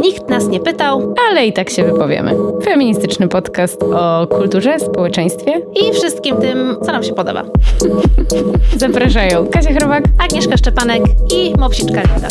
Nikt nas nie pytał ale i tak się wypowiemy. Feministyczny podcast o kulturze, społeczeństwie i wszystkim tym, co nam się podoba. Zapraszają Kasia Chrobak, Agnieszka Szczepanek i Mopsiczka Lida.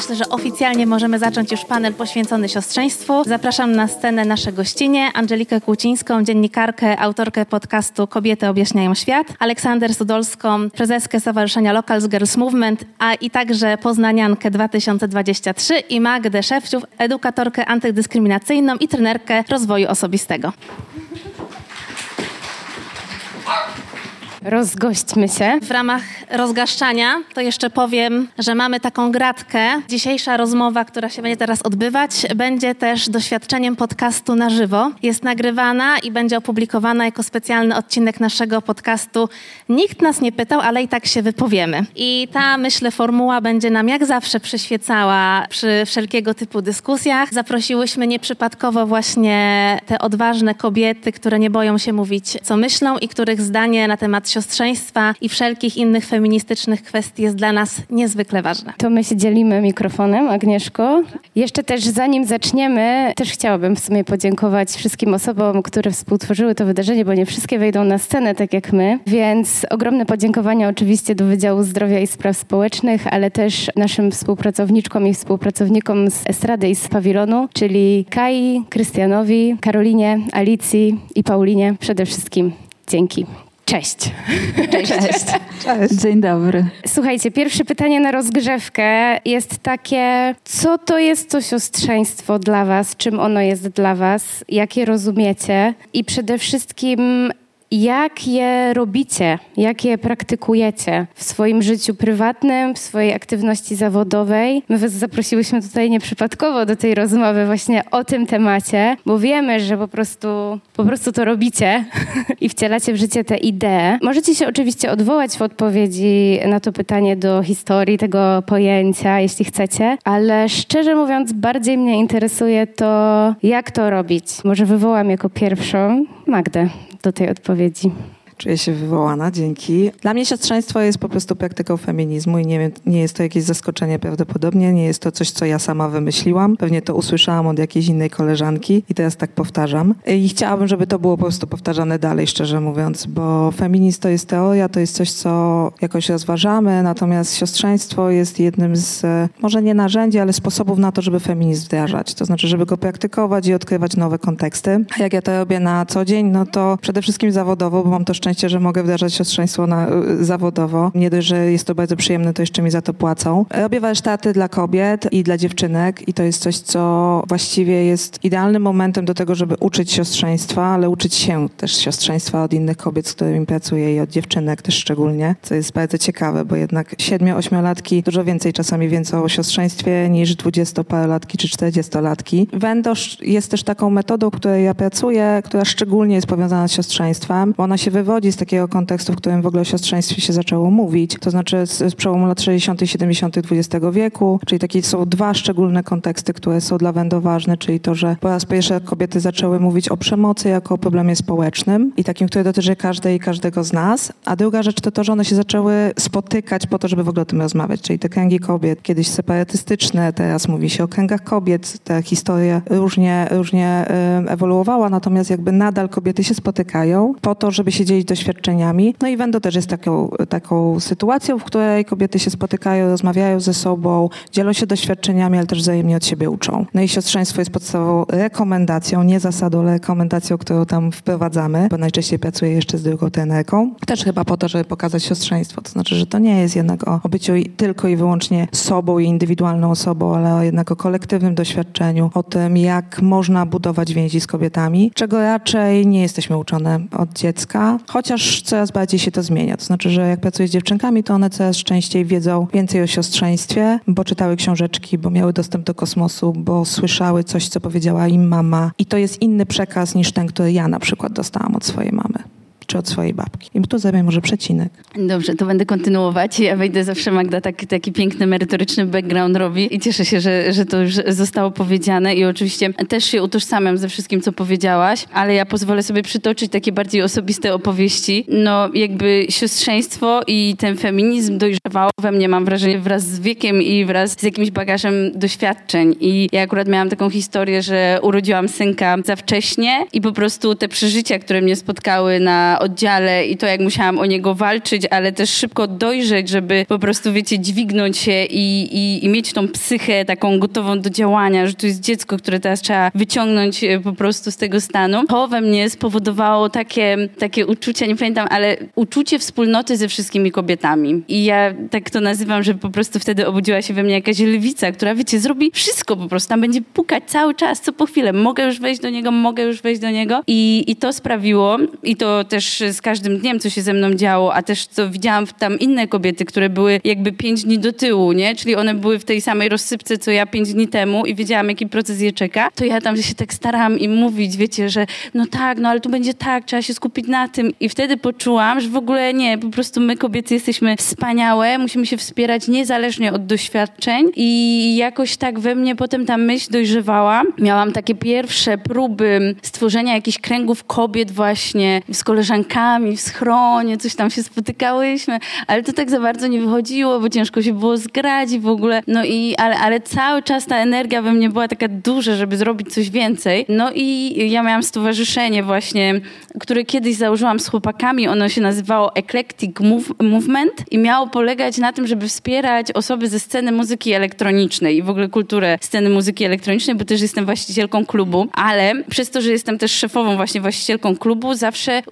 Myślę, że oficjalnie możemy zacząć już panel poświęcony siostrzeństwu. Zapraszam na scenę nasze gościnie, Angelikę Kłucińską, dziennikarkę, autorkę podcastu Kobiety objaśniają świat, Aleksander Sudolską, prezeskę Stowarzyszenia Locals Girls Movement, a i także Poznaniankę 2023 i Magdę Szewciów, edukatorkę antydyskryminacyjną i trenerkę rozwoju osobistego. Rozgośćmy się. W ramach rozgaszczania to jeszcze powiem, że mamy taką gratkę. Dzisiejsza rozmowa, która się będzie teraz odbywać, będzie też doświadczeniem podcastu na żywo. Jest nagrywana i będzie opublikowana jako specjalny odcinek naszego podcastu. Nikt nas nie pytał, ale i tak się wypowiemy. I ta, myślę, formuła będzie nam jak zawsze przyświecała przy wszelkiego typu dyskusjach. Zaprosiłyśmy nieprzypadkowo właśnie te odważne kobiety, które nie boją się mówić, co myślą i których zdanie na temat siostrzeństwa i wszelkich innych feministycznych kwestii jest dla nas niezwykle ważne. To my się dzielimy mikrofonem, Agnieszko. Jeszcze też zanim zaczniemy, też chciałabym w sumie podziękować wszystkim osobom, które współtworzyły to wydarzenie, bo nie wszystkie wejdą na scenę tak jak my, więc ogromne podziękowania oczywiście do Wydziału Zdrowia i Spraw Społecznych, ale też naszym współpracowniczkom i współpracownikom z Estrady i z Pawilonu, czyli Kai, Krystianowi, Karolinie, Alicji i Paulinie. Przede wszystkim dzięki. Cześć. Cześć. Cześć. Cześć. Dzień dobry. Słuchajcie, pierwsze pytanie na rozgrzewkę jest takie, co to jest to siostrzeństwo dla was? Czym ono jest dla was? Jak je rozumiecie? I przede wszystkim jak je robicie, jak je praktykujecie w swoim życiu prywatnym, w swojej aktywności zawodowej. My Was zaprosiłyśmy tutaj nieprzypadkowo do tej rozmowy właśnie o tym temacie, bo wiemy, że po prostu, po prostu to robicie i wcielacie w życie te idee. Możecie się oczywiście odwołać w odpowiedzi na to pytanie do historii tego pojęcia, jeśli chcecie, ale szczerze mówiąc, bardziej mnie interesuje to, jak to robić. Może wywołam jako pierwszą Magdę do tej odpowiedzi. Czuję się wywołana, dzięki. Dla mnie siostrzeństwo jest po prostu praktyką feminizmu i nie, nie jest to jakieś zaskoczenie prawdopodobnie, nie jest to coś, co ja sama wymyśliłam. Pewnie to usłyszałam od jakiejś innej koleżanki i teraz tak powtarzam. I chciałabym, żeby to było po prostu powtarzane dalej, szczerze mówiąc, bo feminizm to jest teoria, to jest coś, co jakoś rozważamy, natomiast siostrzeństwo jest jednym z, może nie narzędzi, ale sposobów na to, żeby feminizm wdrażać. To znaczy, żeby go praktykować i odkrywać nowe konteksty. A jak ja to robię na co dzień, no to przede wszystkim zawodowo, bo mam to szczęście szczęście, że mogę wdrażać siostrzeństwo na, y, zawodowo. Nie dość, że jest to bardzo przyjemne, to jeszcze mi za to płacą. Robię warsztaty dla kobiet i dla dziewczynek i to jest coś, co właściwie jest idealnym momentem do tego, żeby uczyć siostrzeństwa, ale uczyć się też siostrzeństwa od innych kobiet, z którymi pracuję i od dziewczynek też szczególnie, co jest bardzo ciekawe, bo jednak siedmiu, ośmiolatki dużo więcej czasami wiedzą o siostrzeństwie niż dwudziestoparolatki czy czterdziestolatki. Wendosz jest też taką metodą, w której ja pracuję, która szczególnie jest powiązana z siostrzeństwem, bo ona się wywodzi pochodzi z takiego kontekstu, w którym w ogóle o siostrzeństwie się zaczęło mówić, to znaczy z, z przełomu lat 60. i 70. XX wieku, czyli takie są dwa szczególne konteksty, które są dla Wendo ważne, czyli to, że po raz pierwszy kobiety zaczęły mówić o przemocy jako o problemie społecznym i takim, który dotyczy każdej i każdego z nas, a druga rzecz to to, że one się zaczęły spotykać po to, żeby w ogóle o tym rozmawiać, czyli te kręgi kobiet, kiedyś separatystyczne, teraz mówi się o kręgach kobiet, ta historia różnie, różnie ewoluowała, natomiast jakby nadal kobiety się spotykają po to, żeby się dzielić doświadczeniami. No i Wendo też jest taką, taką sytuacją, w której kobiety się spotykają, rozmawiają ze sobą, dzielą się doświadczeniami, ale też wzajemnie od siebie uczą. No i siostrzeństwo jest podstawową rekomendacją, nie zasadą, ale rekomendacją, którą tam wprowadzamy, bo najczęściej pracuję jeszcze z drugą trenerką. Też chyba po to, żeby pokazać siostrzeństwo. To znaczy, że to nie jest jednak o, o byciu tylko i wyłącznie sobą i indywidualną osobą, ale jednak o kolektywnym doświadczeniu, o tym, jak można budować więzi z kobietami, czego raczej nie jesteśmy uczone od dziecka, chociaż coraz bardziej się to zmienia. To znaczy, że jak pracuję z dziewczynkami, to one coraz częściej wiedzą więcej o siostrzeństwie, bo czytały książeczki, bo miały dostęp do kosmosu, bo słyszały coś, co powiedziała im mama. I to jest inny przekaz niż ten, który ja na przykład dostałam od swojej mamy. Czy od swojej babki. I tu zrobię może przecinek. Dobrze, to będę kontynuować. Ja wejdę zawsze, Magda taki, taki piękny, merytoryczny background robi i cieszę się, że, że to już zostało powiedziane i oczywiście też się utożsamiam ze wszystkim, co powiedziałaś, ale ja pozwolę sobie przytoczyć takie bardziej osobiste opowieści. No jakby siostrzeństwo i ten feminizm dojrzewało we mnie, mam wrażenie, wraz z wiekiem i wraz z jakimś bagażem doświadczeń. I ja akurat miałam taką historię, że urodziłam synka za wcześnie i po prostu te przeżycia, które mnie spotkały na oddziale i to, jak musiałam o niego walczyć, ale też szybko dojrzeć, żeby po prostu, wiecie, dźwignąć się i, i, i mieć tą psychę taką gotową do działania, że to jest dziecko, które teraz trzeba wyciągnąć e, po prostu z tego stanu. To we mnie spowodowało takie, takie uczucie, nie pamiętam, ale uczucie wspólnoty ze wszystkimi kobietami. I ja tak to nazywam, że po prostu wtedy obudziła się we mnie jakaś lwica, która, wiecie, zrobi wszystko po prostu. Tam będzie pukać cały czas, co po chwilę. Mogę już wejść do niego, mogę już wejść do niego. I, i to sprawiło, i to też z każdym dniem, co się ze mną działo, a też co widziałam tam inne kobiety, które były jakby pięć dni do tyłu, nie? Czyli one były w tej samej rozsypce, co ja pięć dni temu i wiedziałam, jaki proces je czeka, to ja tam się tak starałam im mówić, wiecie, że no tak, no ale tu będzie tak, trzeba się skupić na tym. I wtedy poczułam, że w ogóle nie, po prostu my kobiety jesteśmy wspaniałe, musimy się wspierać niezależnie od doświadczeń i jakoś tak we mnie potem ta myśl dojrzewała. Miałam takie pierwsze próby stworzenia jakichś kręgów kobiet właśnie z koleżankami w schronie, coś tam się spotykałyśmy, ale to tak za bardzo nie wychodziło, bo ciężko się było zgrać i w ogóle, no i, ale, ale cały czas ta energia we mnie była taka duża, żeby zrobić coś więcej. No i ja miałam stowarzyszenie właśnie, które kiedyś założyłam z chłopakami, ono się nazywało Eclectic Move, Movement i miało polegać na tym, żeby wspierać osoby ze sceny muzyki elektronicznej i w ogóle kulturę sceny muzyki elektronicznej, bo też jestem właścicielką klubu, ale przez to, że jestem też szefową właśnie właścicielką klubu, zawsze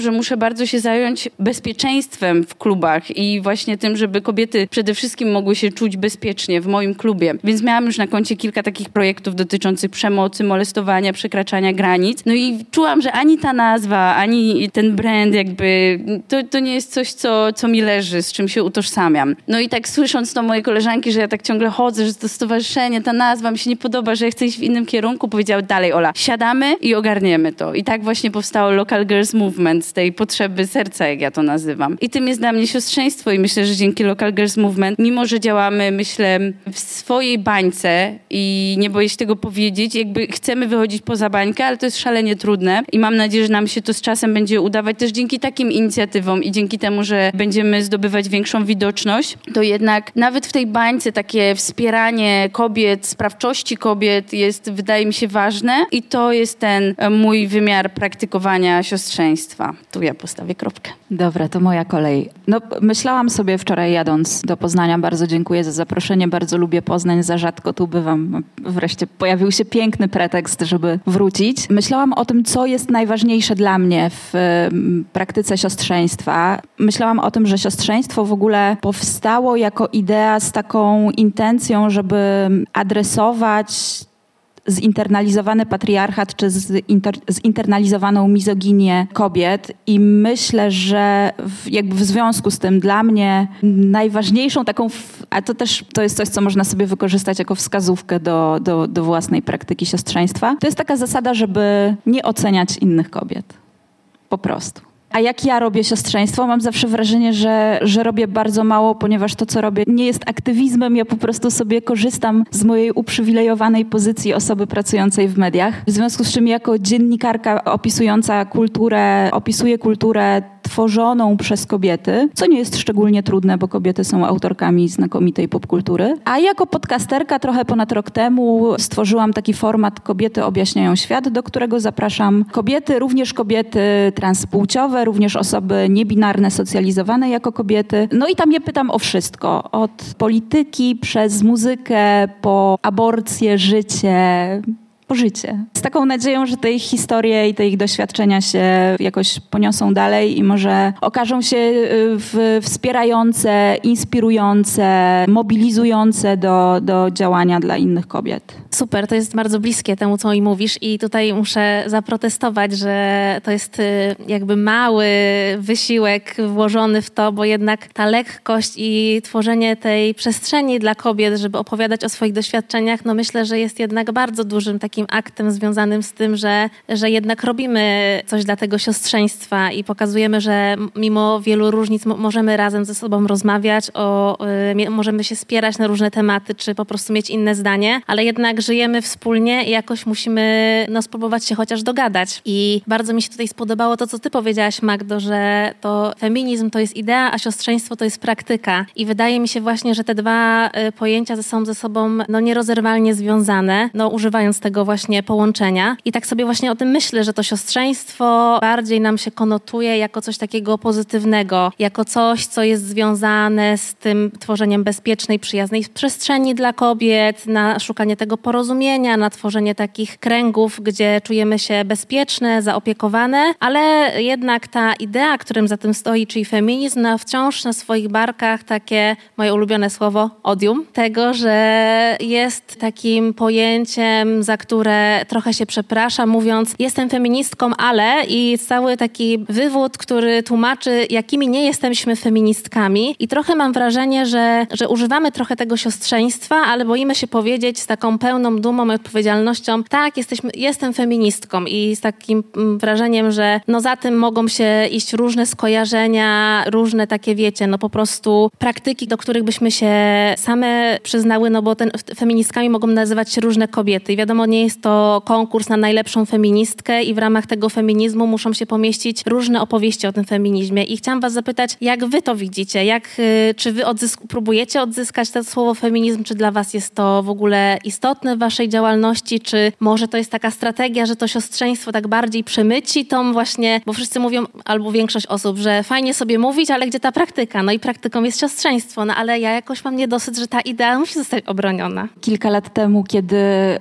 że muszę bardzo się zająć bezpieczeństwem w klubach i właśnie tym, żeby kobiety przede wszystkim mogły się czuć bezpiecznie w moim klubie. Więc miałam już na koncie kilka takich projektów dotyczących przemocy, molestowania, przekraczania granic. No i czułam, że ani ta nazwa, ani ten brand jakby, to, to nie jest coś, co, co mi leży, z czym się utożsamiam. No i tak słysząc to moje koleżanki, że ja tak ciągle chodzę, że to stowarzyszenie, ta nazwa mi się nie podoba, że ja chcę iść w innym kierunku, powiedziały dalej Ola, siadamy i ogarniemy to. I tak właśnie powstało Local Girls Movement z tej potrzeby serca, jak ja to nazywam. I tym jest dla mnie siostrzeństwo i myślę, że dzięki Local Girls Movement, mimo że działamy, myślę, w swojej bańce i nie boję się tego powiedzieć, jakby chcemy wychodzić poza bańkę, ale to jest szalenie trudne i mam nadzieję, że nam się to z czasem będzie udawać też dzięki takim inicjatywom i dzięki temu, że będziemy zdobywać większą widoczność, to jednak nawet w tej bańce takie wspieranie kobiet, sprawczości kobiet jest, wydaje mi się, ważne i to jest ten e, mój wymiar praktykowania siostrzeństwa. Tu ja postawię kropkę. Dobra, to moja kolej. No, myślałam sobie wczoraj jadąc do Poznania, bardzo dziękuję za zaproszenie, bardzo lubię Poznań, za rzadko tu bywam. Wreszcie pojawił się piękny pretekst, żeby wrócić. Myślałam o tym, co jest najważniejsze dla mnie w praktyce siostrzeństwa. Myślałam o tym, że siostrzeństwo w ogóle powstało jako idea z taką intencją, żeby adresować zinternalizowany patriarchat czy zinter, zinternalizowaną mizoginię kobiet i myślę, że w, jakby w związku z tym dla mnie najważniejszą taką, a to też to jest coś, co można sobie wykorzystać jako wskazówkę do, do, do własnej praktyki siostrzeństwa, to jest taka zasada, żeby nie oceniać innych kobiet. Po prostu. A jak ja robię siostrzeństwo, mam zawsze wrażenie, że, że robię bardzo mało, ponieważ to, co robię, nie jest aktywizmem. Ja po prostu sobie korzystam z mojej uprzywilejowanej pozycji osoby pracującej w mediach. W związku z czym, jako dziennikarka opisująca kulturę, opisuję kulturę tworzoną przez kobiety, co nie jest szczególnie trudne, bo kobiety są autorkami znakomitej popkultury. A jako podcasterka trochę ponad rok temu stworzyłam taki format Kobiety objaśniają świat, do którego zapraszam kobiety, również kobiety transpłciowe, również osoby niebinarne, socjalizowane jako kobiety. No i tam je pytam o wszystko. Od polityki przez muzykę, po aborcję, życie, życie. Z taką nadzieją, że te ich historie i te ich doświadczenia się jakoś poniosą dalej i może okażą się y, wspierające, inspirujące, mobilizujące do, do działania dla innych kobiet. Super, to jest bardzo bliskie temu, co mi mówisz i tutaj muszę zaprotestować, że to jest y, jakby mały wysiłek włożony w to, bo jednak ta lekkość i tworzenie tej przestrzeni dla kobiet, żeby opowiadać o swoich doświadczeniach, no myślę, że jest jednak bardzo dużym takim takim aktem związanym z tym, że, że jednak robimy coś dla tego siostrzeństwa i pokazujemy, że mimo wielu różnic możemy razem ze sobą rozmawiać, o, y, możemy się spierać na różne tematy, czy po prostu mieć inne zdanie, ale jednak żyjemy wspólnie i jakoś musimy no, spróbować się chociaż dogadać. I bardzo mi się tutaj spodobało to, co ty powiedziałaś, Magdo, że to feminizm to jest idea, a siostrzeństwo to jest praktyka. I wydaje mi się właśnie, że te dwa y, pojęcia są ze sobą no, nierozerwalnie związane, no, używając tego właśnie połączenia. I tak sobie właśnie o tym myślę, że to siostrzeństwo bardziej nam się konotuje jako coś takiego pozytywnego, jako coś, co jest związane z tym tworzeniem bezpiecznej, przyjaznej przestrzeni dla kobiet, na szukanie tego porozumienia, na tworzenie takich kręgów, gdzie czujemy się bezpieczne, zaopiekowane, ale jednak ta idea, którym za tym stoi, czyli feminizm, ma wciąż na swoich barkach takie, moje ulubione słowo, odium, tego, że jest takim pojęciem, za które trochę się przeprasza, mówiąc, jestem feministką, ale i cały taki wywód, który tłumaczy, jakimi nie jesteśmy feministkami. I trochę mam wrażenie, że, że używamy trochę tego siostrzeństwa, ale boimy się powiedzieć z taką pełną dumą i odpowiedzialnością, tak, jesteśmy, jestem feministką. I z takim mm, wrażeniem, że no za tym mogą się iść różne skojarzenia, różne takie, wiecie, no po prostu praktyki, do których byśmy się same przyznały, no bo ten, feministkami mogą nazywać się różne kobiety. I wiadomo, nie jest to konkurs na najlepszą feministkę i w ramach tego feminizmu muszą się pomieścić różne opowieści o tym feminizmie i chciałam was zapytać, jak wy to widzicie? Jak, y, czy wy odzysk próbujecie odzyskać to słowo feminizm? Czy dla was jest to w ogóle istotne w waszej działalności? Czy może to jest taka strategia, że to siostrzeństwo tak bardziej przemyci tą właśnie, bo wszyscy mówią, albo większość osób, że fajnie sobie mówić, ale gdzie ta praktyka? No i praktyką jest siostrzeństwo, no ale ja jakoś mam niedosyt, że ta idea musi zostać obroniona. Kilka lat temu, kiedy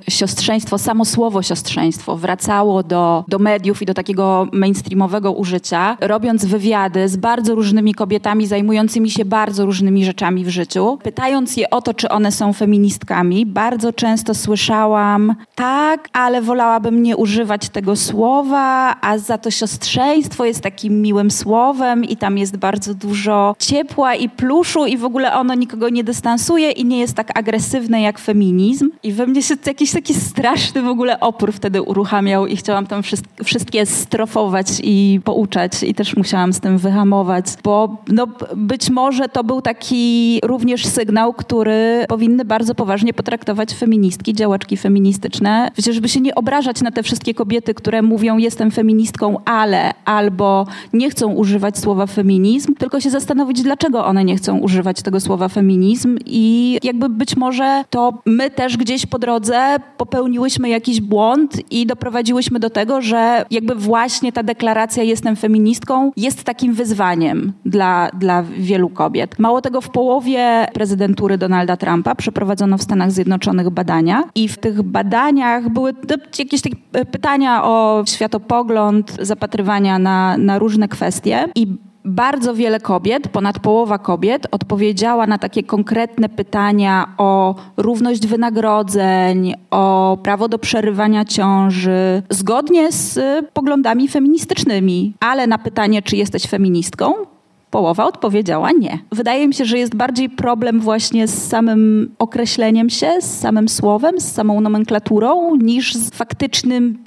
siostrzeństwo, samo słowo siostrzeństwo wracało do, do mediów i do takiego mainstreamowego użycia, robiąc wywiady z bardzo różnymi kobietami zajmującymi się bardzo różnymi rzeczami w życiu, pytając je o to, czy one są feministkami, bardzo często słyszałam tak, ale wolałabym nie używać tego słowa, a za to siostrzeństwo jest takim miłym słowem i tam jest bardzo dużo ciepła i pluszu i w ogóle ono nikogo nie dystansuje i nie jest tak agresywne jak feminizm. I we mnie się jakiś taki straszny w ogóle opór wtedy uruchamiał i chciałam tam wszystkie strofować i pouczać i też musiałam z tym wyhamować, bo no, być może to był taki również sygnał, który powinny bardzo poważnie potraktować feministki, działaczki feministyczne. Wiecie, żeby się nie obrażać na te wszystkie kobiety, które mówią jestem feministką, ale albo nie chcą używać słowa feminizm, tylko się zastanowić, dlaczego one nie chcą używać tego słowa feminizm i jakby być może to my też gdzieś po drodze popełniłyśmy jakiś błąd i doprowadziłyśmy do tego, że jakby właśnie ta deklaracja jestem feministką jest takim wyzwaniem dla, dla wielu kobiet. Mało tego, w połowie prezydentury Donalda Trumpa przeprowadzono w Stanach Zjednoczonych badania i w tych badaniach były jakieś takie pytania o światopogląd, zapatrywania na, na różne kwestie i bardzo wiele kobiet, ponad połowa kobiet, odpowiedziała na takie konkretne pytania o równość wynagrodzeń, o prawo do przerywania ciąży, zgodnie z poglądami feministycznymi. Ale na pytanie, czy jesteś feministką, połowa odpowiedziała nie. Wydaje mi się, że jest bardziej problem właśnie z samym określeniem się, z samym słowem, z samą nomenklaturą, niż z faktycznym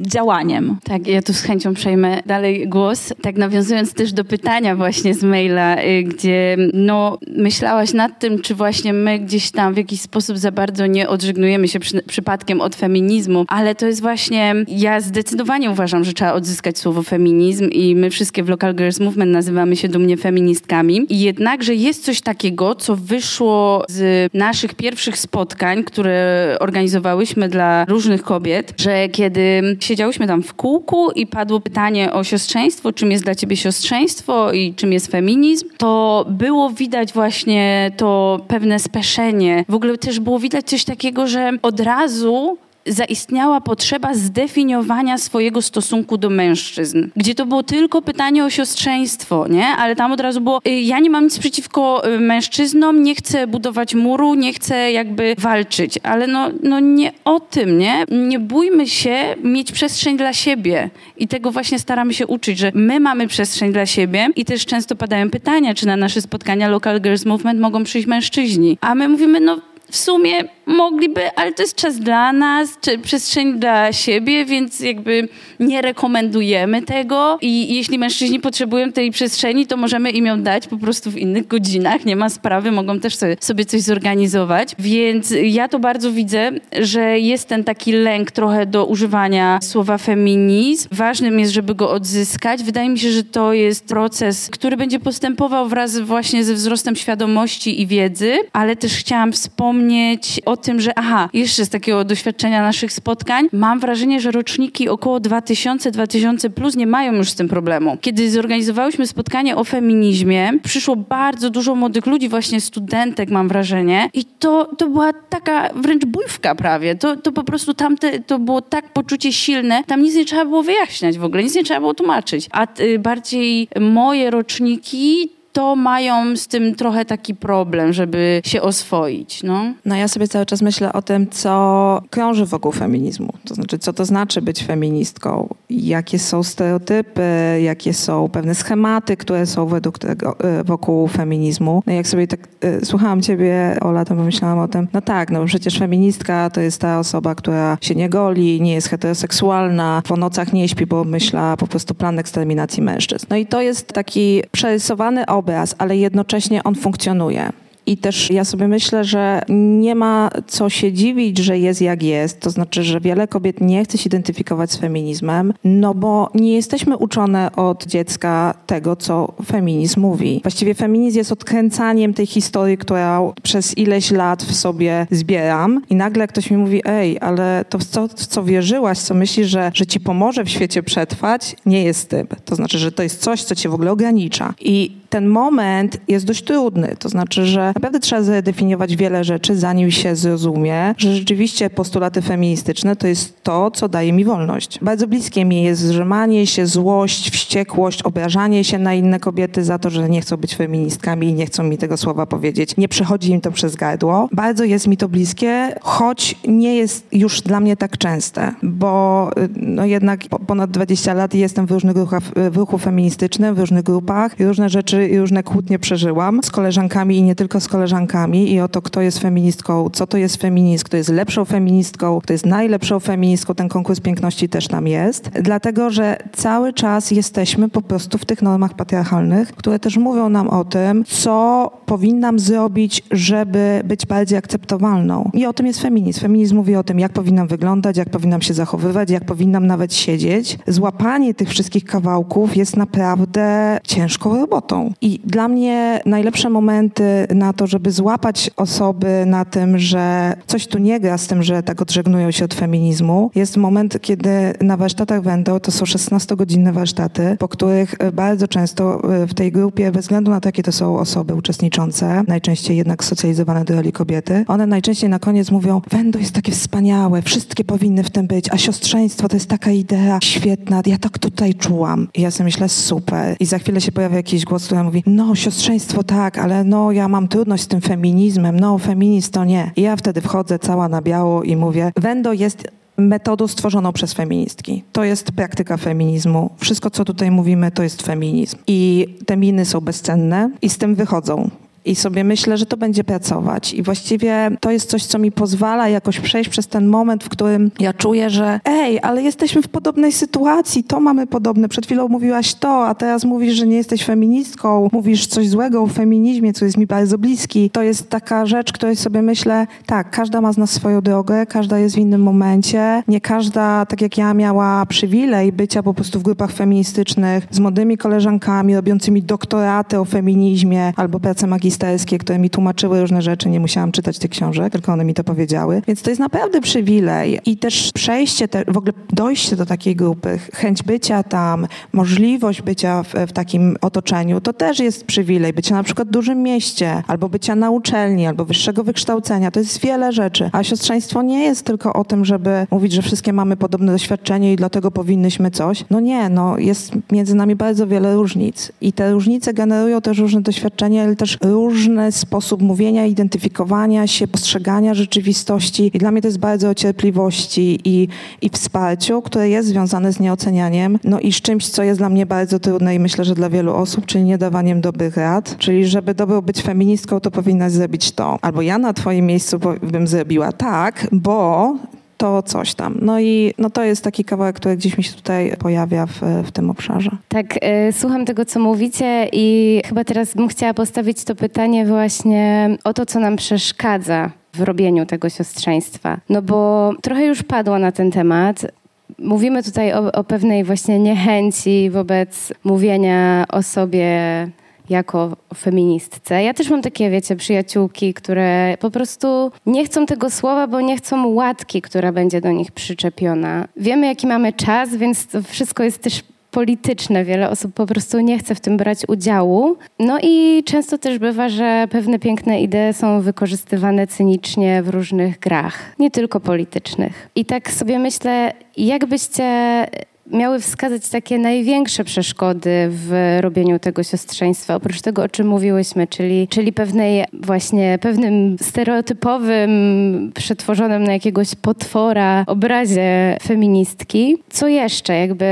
działaniem. Tak, ja tu z chęcią przejmę dalej głos. Tak nawiązując też do pytania właśnie z maila, y, gdzie no, myślałaś nad tym, czy właśnie my gdzieś tam w jakiś sposób za bardzo nie odżegnujemy się przy, przypadkiem od feminizmu, ale to jest właśnie, ja zdecydowanie uważam, że trzeba odzyskać słowo feminizm i my wszystkie w Local Girls Movement nazywamy się dumnie feministkami. I jednakże jest coś takiego, co wyszło z naszych pierwszych spotkań, które organizowałyśmy dla różnych kobiet, że kiedy siedziałyśmy tam w kółku i padło pytanie o siostrzeństwo, czym jest dla ciebie siostrzeństwo i czym jest feminizm, to było widać właśnie to pewne speszenie. W ogóle też było widać coś takiego, że od razu zaistniała potrzeba zdefiniowania swojego stosunku do mężczyzn, gdzie to było tylko pytanie o siostrzeństwo, nie? Ale tam od razu było, y, ja nie mam nic przeciwko y, mężczyznom, nie chcę budować muru, nie chcę jakby walczyć, ale no, no nie o tym, nie? Nie bójmy się mieć przestrzeń dla siebie i tego właśnie staramy się uczyć, że my mamy przestrzeń dla siebie i też często padają pytania, czy na nasze spotkania Local Girls Movement mogą przyjść mężczyźni, a my mówimy, no w sumie mogliby, ale to jest czas dla nas, czy przestrzeń dla siebie, więc jakby nie rekomendujemy tego i jeśli mężczyźni potrzebują tej przestrzeni, to możemy im ją dać po prostu w innych godzinach, nie ma sprawy, mogą też sobie coś zorganizować, więc ja to bardzo widzę, że jest ten taki lęk trochę do używania słowa feminizm. Ważnym jest, żeby go odzyskać. Wydaje mi się, że to jest proces, który będzie postępował wraz właśnie ze wzrostem świadomości i wiedzy, ale też chciałam wspomnieć o tym, że aha, jeszcze z takiego doświadczenia naszych spotkań, mam wrażenie, że roczniki około 2000-2000 plus nie mają już z tym problemu. Kiedy zorganizowałyśmy spotkanie o feminizmie, przyszło bardzo dużo młodych ludzi, właśnie studentek mam wrażenie i to, to była taka wręcz bójwka prawie. To, to po prostu tamte, to było tak poczucie silne, tam nic nie trzeba było wyjaśniać w ogóle, nic nie trzeba było tłumaczyć. A y, bardziej moje roczniki to mają z tym trochę taki problem, żeby się oswoić. No, no ja sobie cały czas myślę o tym, co krąży wokół feminizmu. To znaczy, co to znaczy być feministką, jakie są stereotypy, jakie są pewne schematy, które są według tego, e, wokół feminizmu. No jak sobie tak y, słuchałam ciebie, Ola, to pomyślałam o tym, no tak, no przecież feministka to jest ta osoba, która się nie goli, nie jest heteroseksualna, po nocach nie śpi, bo myśla po prostu plan eksterminacji mężczyzn. No i to jest taki przerysowany obraz obraz, ale jednocześnie on funkcjonuje. I też ja sobie myślę, że nie ma co się dziwić, że jest jak jest. To znaczy, że wiele kobiet nie chce się identyfikować z feminizmem, no bo nie jesteśmy uczone od dziecka tego, co feminizm mówi. Właściwie feminizm jest odkręcaniem tej historii, którą przez ileś lat w sobie zbieram i nagle ktoś mi mówi, ej, ale to w co, w co wierzyłaś, co myślisz, że, że ci pomoże w świecie przetrwać, nie jest tym. To znaczy, że to jest coś, co cię w ogóle ogranicza. I ten moment jest dość trudny. To znaczy, że naprawdę trzeba zdefiniować wiele rzeczy, zanim się zrozumie, że rzeczywiście postulaty feministyczne to jest to, co daje mi wolność. Bardzo bliskie mi jest zrzemanie się, złość, wściekłość, obrażanie się na inne kobiety za to, że nie chcą być feministkami i nie chcą mi tego słowa powiedzieć. Nie przechodzi im to przez gardło. Bardzo jest mi to bliskie, choć nie jest już dla mnie tak częste, bo no jednak ponad 20 lat jestem w różnych ruchach, w ruchu feministycznym, w różnych grupach różne rzeczy i różne kłótnie przeżyłam z koleżankami i nie tylko z koleżankami i o to, kto jest feministką, co to jest feminizm, kto jest lepszą feministką, kto jest najlepszą feministką, ten konkurs piękności też tam jest. Dlatego, że cały czas jesteśmy po prostu w tych normach patriarchalnych, które też mówią nam o tym, co powinnam zrobić, żeby być bardziej akceptowalną. I o tym jest feminizm. Feminizm mówi o tym, jak powinnam wyglądać, jak powinnam się zachowywać, jak powinnam nawet siedzieć. Złapanie tych wszystkich kawałków jest naprawdę ciężką robotą. I dla mnie najlepsze momenty na to, żeby złapać osoby na tym, że coś tu nie gra z tym, że tak odżegnują się od feminizmu, jest moment, kiedy na warsztatach będą, to są 16-godzinne warsztaty, po których bardzo często e, w tej grupie, bez względu na to, jakie to są osoby uczestniczące, najczęściej jednak socjalizowane do roli kobiety, one najczęściej na koniec mówią, Wendo jest takie wspaniałe, wszystkie powinny w tym być, a siostrzeństwo to jest taka idea świetna, ja tak tutaj czułam. I ja sobie myślę, super. I za chwilę się pojawia jakiś głos, który mówi, no siostrzeństwo tak, ale no ja mam trudność z tym feminizmem, no feminizm to nie. I ja wtedy wchodzę cała na biało i mówię, Wendo jest metodą stworzoną przez feministki. To jest praktyka feminizmu. Wszystko, co tutaj mówimy, to jest feminizm. I te miny są bezcenne i z tym wychodzą i sobie myślę, że to będzie pracować. I właściwie to jest coś, co mi pozwala jakoś przejść przez ten moment, w którym ja czuję, że ej, ale jesteśmy w podobnej sytuacji, to mamy podobne. Przed chwilą mówiłaś to, a teraz mówisz, że nie jesteś feministką, mówisz coś złego o feminizmie, co jest mi bardzo bliski. To jest taka rzecz, której sobie myślę, tak, każda ma z nas swoją drogę, każda jest w innym momencie. Nie każda, tak jak ja, miała przywilej bycia po prostu w grupach feministycznych z młodymi koleżankami robiącymi doktoraty o feminizmie albo pracę magisterską magisterskie, które mi tłumaczyły różne rzeczy. Nie musiałam czytać tych książek, tylko one mi to powiedziały. Więc to jest naprawdę przywilej i też przejście, te, w ogóle dojście do takiej grupy, chęć bycia tam, możliwość bycia w, w takim otoczeniu, to też jest przywilej. Bycia na przykład w dużym mieście, albo bycia na uczelni, albo wyższego wykształcenia. To jest wiele rzeczy. A siostrzeństwo nie jest tylko o tym, żeby mówić, że wszystkie mamy podobne doświadczenie i dlatego powinnyśmy coś. No nie, no jest między nami bardzo wiele różnic. I te różnice generują też różne doświadczenia, ale też różny sposób mówienia, identyfikowania się, postrzegania rzeczywistości. I dla mnie to jest bardzo o cierpliwości i, i wsparciu, które jest związane z nieocenianiem, no i z czymś, co jest dla mnie bardzo trudne i myślę, że dla wielu osób, czyli niedawaniem dobrych rad, czyli żeby dobrze być feministką, to powinnaś zrobić to. Albo ja na twoim miejscu bym zrobiła tak, bo to coś tam. No i no to jest taki kawałek, który gdzieś mi się tutaj pojawia w, w tym obszarze. Tak, y, słucham tego, co mówicie i chyba teraz bym chciała postawić to pytanie właśnie o to, co nam przeszkadza w robieniu tego siostrzeństwa. No bo trochę już padło na ten temat. Mówimy tutaj o, o pewnej właśnie niechęci wobec mówienia o sobie jako feministce. Ja też mam takie, wiecie, przyjaciółki, które po prostu nie chcą tego słowa, bo nie chcą łatki, która będzie do nich przyczepiona. Wiemy, jaki mamy czas, więc to wszystko jest też polityczne. Wiele osób po prostu nie chce w tym brać udziału. No i często też bywa, że pewne piękne idee są wykorzystywane cynicznie w różnych grach, nie tylko politycznych. I tak sobie myślę, jakbyście miały wskazać takie największe przeszkody w robieniu tego siostrzeństwa, oprócz tego, o czym mówiłyśmy, czyli, czyli pewnej właśnie pewnym stereotypowym, przetworzonym na jakiegoś potwora obrazie feministki. Co jeszcze? Jakby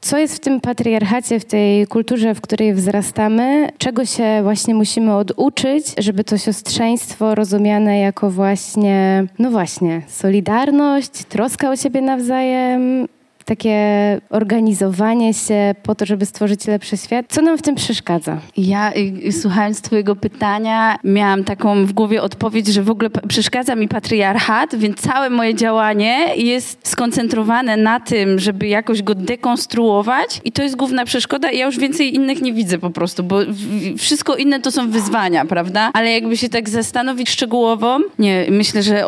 co jest w tym patriarchacie, w tej kulturze, w której wzrastamy, czego się właśnie musimy oduczyć, żeby to siostrzeństwo rozumiane jako właśnie, no właśnie, solidarność, troska o siebie nawzajem, takie organizowanie się po to, żeby stworzyć lepszy świat. Co nam w tym przeszkadza? Ja słuchając twojego pytania miałam taką w głowie odpowiedź, że w ogóle przeszkadza mi patriarchat, więc całe moje działanie jest skoncentrowane na tym, żeby jakoś go dekonstruować i to jest główna przeszkoda i ja już więcej innych nie widzę po prostu, bo wszystko inne to są wyzwania, prawda? Ale jakby się tak zastanowić szczegółowo, nie, myślę, że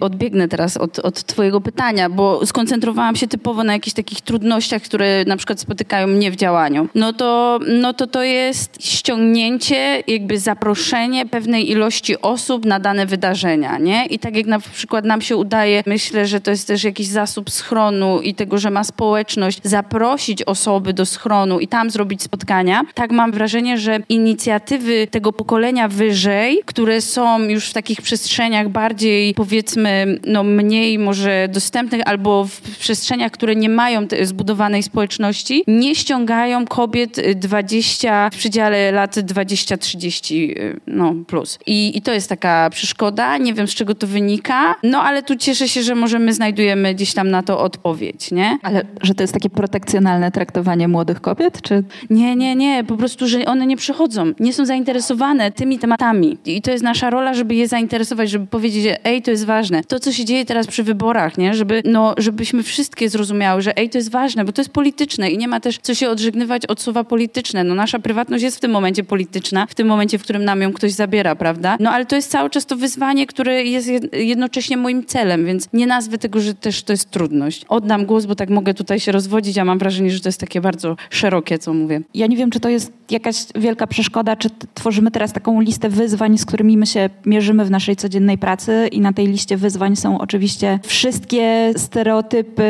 odbiegnę teraz od, od twojego pytania, bo skoncentrowałam się typowo na jakichś takich trudnościach, które na przykład spotykają mnie w działaniu, no to, no to to jest ściągnięcie, jakby zaproszenie pewnej ilości osób na dane wydarzenia, nie? I tak jak na przykład nam się udaje, myślę, że to jest też jakiś zasób schronu i tego, że ma społeczność, zaprosić osoby do schronu i tam zrobić spotkania, tak mam wrażenie, że inicjatywy tego pokolenia wyżej, które są już w takich przestrzeniach bardziej, powiedzmy, no mniej może dostępnych albo w przestrzeniach, które nie mają zbudowanej społeczności, nie ściągają kobiet 20 y, w przedziale lat 20-30 y, no, plus. I, I to jest taka przeszkoda. Nie wiem, z czego to wynika, no ale tu cieszę się, że możemy znajdujemy gdzieś tam na to odpowiedź, nie? Ale że to jest takie protekcjonalne traktowanie młodych kobiet, czy? Nie, nie, nie. Po prostu, że one nie przychodzą, nie są zainteresowane tymi tematami. I to jest nasza rola, żeby je zainteresować, żeby powiedzieć, że ej, to jest ważne. To, co się dzieje teraz przy wyborach, nie? Żeby, no, żebyśmy wszystkie zrozumiały, że ej, to jest ważne, bo to jest polityczne i nie ma też co się odżegnywać od słowa polityczne. No nasza prywatność jest w tym momencie polityczna, w tym momencie, w którym nam ją ktoś zabiera, prawda? No ale to jest cały czas to wyzwanie, które jest jednocześnie moim celem, więc nie nazwę tego, że też to jest trudność. Oddam głos, bo tak mogę tutaj się rozwodzić, a mam wrażenie, że to jest takie bardzo szerokie, co mówię. Ja nie wiem, czy to jest jakaś wielka przeszkoda, czy tworzymy teraz taką listę wyzwań, z którymi my się mierzymy w naszej codziennej pracy i na tej liście wyzwań są oczywiście wszystkie stereotypy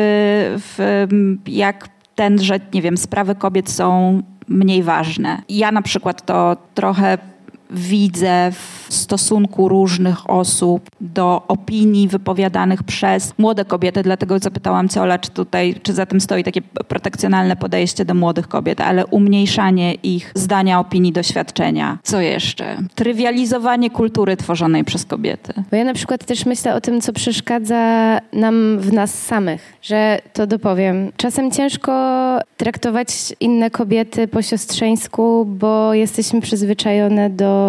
jak ten, że nie wiem, sprawy kobiet są mniej ważne. Ja na przykład to trochę widzę w stosunku różnych osób do opinii wypowiadanych przez młode kobiety. Dlatego zapytałam Ciola, czy tutaj, czy za tym stoi takie protekcjonalne podejście do młodych kobiet, ale umniejszanie ich zdania, opinii, doświadczenia. Co jeszcze? Trywializowanie kultury tworzonej przez kobiety. Bo ja na przykład też myślę o tym, co przeszkadza nam w nas samych, że to dopowiem. Czasem ciężko traktować inne kobiety po siostrzeńsku, bo jesteśmy przyzwyczajone do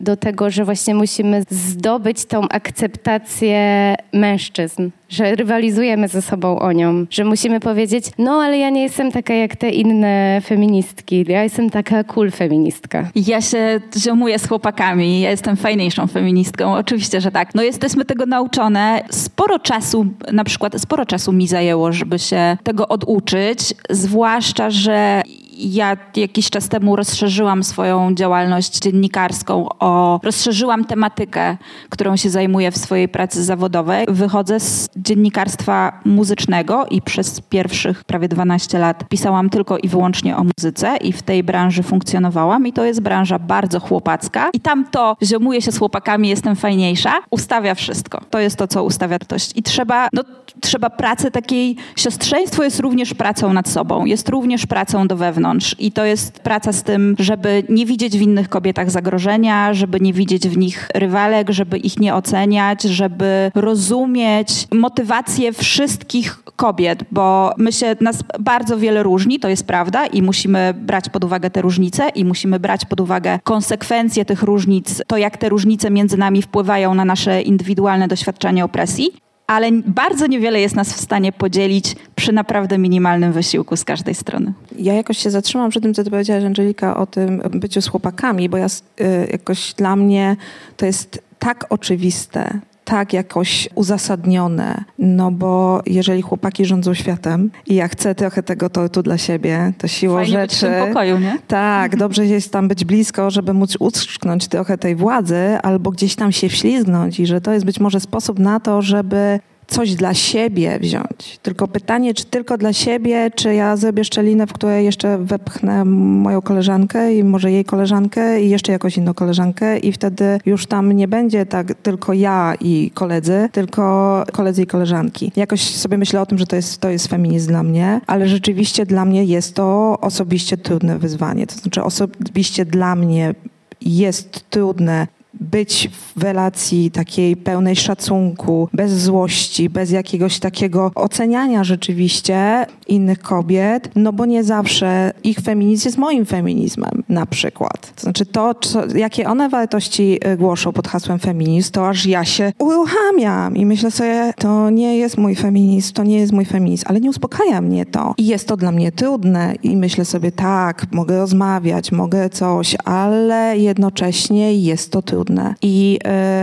do tego, że właśnie musimy zdobyć tą akceptację mężczyzn, że rywalizujemy ze sobą o nią, że musimy powiedzieć, no ale ja nie jestem taka jak te inne feministki, ja jestem taka cool feministka. Ja się ziomuję z chłopakami, ja jestem fajniejszą feministką, oczywiście, że tak. No jesteśmy tego nauczone. Sporo czasu, na przykład sporo czasu mi zajęło, żeby się tego oduczyć, zwłaszcza, że ja jakiś czas temu rozszerzyłam swoją działalność dziennikarską o, rozszerzyłam tematykę, którą się zajmuję w swojej pracy zawodowej. Wychodzę z dziennikarstwa muzycznego i przez pierwszych prawie 12 lat pisałam tylko i wyłącznie o muzyce i w tej branży funkcjonowałam i to jest branża bardzo chłopacka i tam to ziomuję się z chłopakami, jestem fajniejsza, ustawia wszystko. To jest to, co ustawia ktoś. I trzeba, no, trzeba pracy takiej, siostrzeństwo jest również pracą nad sobą, jest również pracą do wewnątrz i to jest praca z tym, żeby nie widzieć w innych kobietach zagrożenia, żeby nie widzieć w nich rywalek, żeby ich nie oceniać, żeby rozumieć motywację wszystkich kobiet, bo my się, nas bardzo wiele różni, to jest prawda i musimy brać pod uwagę te różnice i musimy brać pod uwagę konsekwencje tych różnic, to jak te różnice między nami wpływają na nasze indywidualne doświadczenie opresji ale bardzo niewiele jest nas w stanie podzielić przy naprawdę minimalnym wysiłku z każdej strony. Ja jakoś się zatrzymam przy tym, co ty powiedziałaś, Angelika, o tym byciu z chłopakami, bo ja y, jakoś dla mnie to jest tak oczywiste, tak jakoś uzasadnione, no bo jeżeli chłopaki rządzą światem i ja chcę trochę tego tortu dla siebie, to siłą Fajnie rzeczy... Być w tym pokoju, nie? Tak, dobrze jest tam być blisko, żeby móc utrzknąć trochę tej władzy albo gdzieś tam się wślizgnąć i że to jest być może sposób na to, żeby coś dla siebie wziąć. Tylko pytanie, czy tylko dla siebie, czy ja zrobię szczelinę, w której jeszcze wepchnę moją koleżankę i może jej koleżankę i jeszcze jakąś inną koleżankę i wtedy już tam nie będzie tak tylko ja i koledzy, tylko koledzy i koleżanki. Jakoś sobie myślę o tym, że to jest, to jest feminizm dla mnie, ale rzeczywiście dla mnie jest to osobiście trudne wyzwanie. To znaczy osobiście dla mnie jest trudne być w relacji takiej pełnej szacunku, bez złości, bez jakiegoś takiego oceniania rzeczywiście innych kobiet, no bo nie zawsze ich feminizm jest moim feminizmem na przykład. To znaczy to, co, jakie one wartości y, głoszą pod hasłem feminizm, to aż ja się uruchamiam i myślę sobie, to nie jest mój feminizm, to nie jest mój feminizm, ale nie uspokaja mnie to. I jest to dla mnie trudne i myślę sobie, tak, mogę rozmawiać, mogę coś, ale jednocześnie jest to trudne trudne. I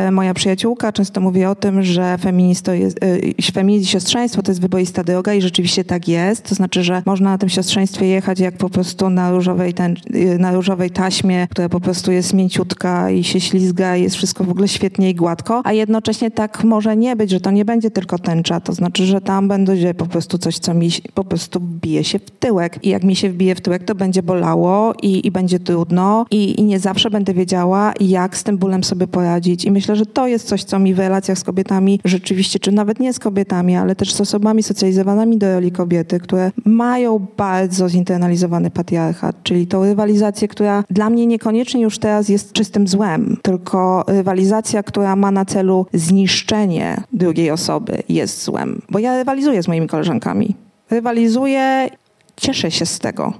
y, moja przyjaciółka często mówi o tym, że feminizm, to jest, y, feminizm i siostrzeństwo to jest wyboista droga i rzeczywiście tak jest. To znaczy, że można na tym siostrzeństwie jechać jak po prostu na różowej, ten, na różowej taśmie, która po prostu jest mięciutka i się ślizga i jest wszystko w ogóle świetnie i gładko, a jednocześnie tak może nie być, że to nie będzie tylko tęcza. To znaczy, że tam będzie po prostu coś, co mi po prostu wbije się w tyłek. I jak mi się wbije w tyłek, to będzie bolało i, i będzie trudno i, i nie zawsze będę wiedziała, jak z tym bólem sobie poradzić. I myślę, że to jest coś, co mi w relacjach z kobietami rzeczywiście, czy nawet nie z kobietami, ale też z osobami socjalizowanymi do roli kobiety, które mają bardzo zinternalizowany patriarchat, czyli tą rywalizację, która dla mnie niekoniecznie już teraz jest czystym złem, tylko rywalizacja, która ma na celu zniszczenie drugiej osoby jest złem. Bo ja rywalizuję z moimi koleżankami. Rywalizuję, cieszę się z tego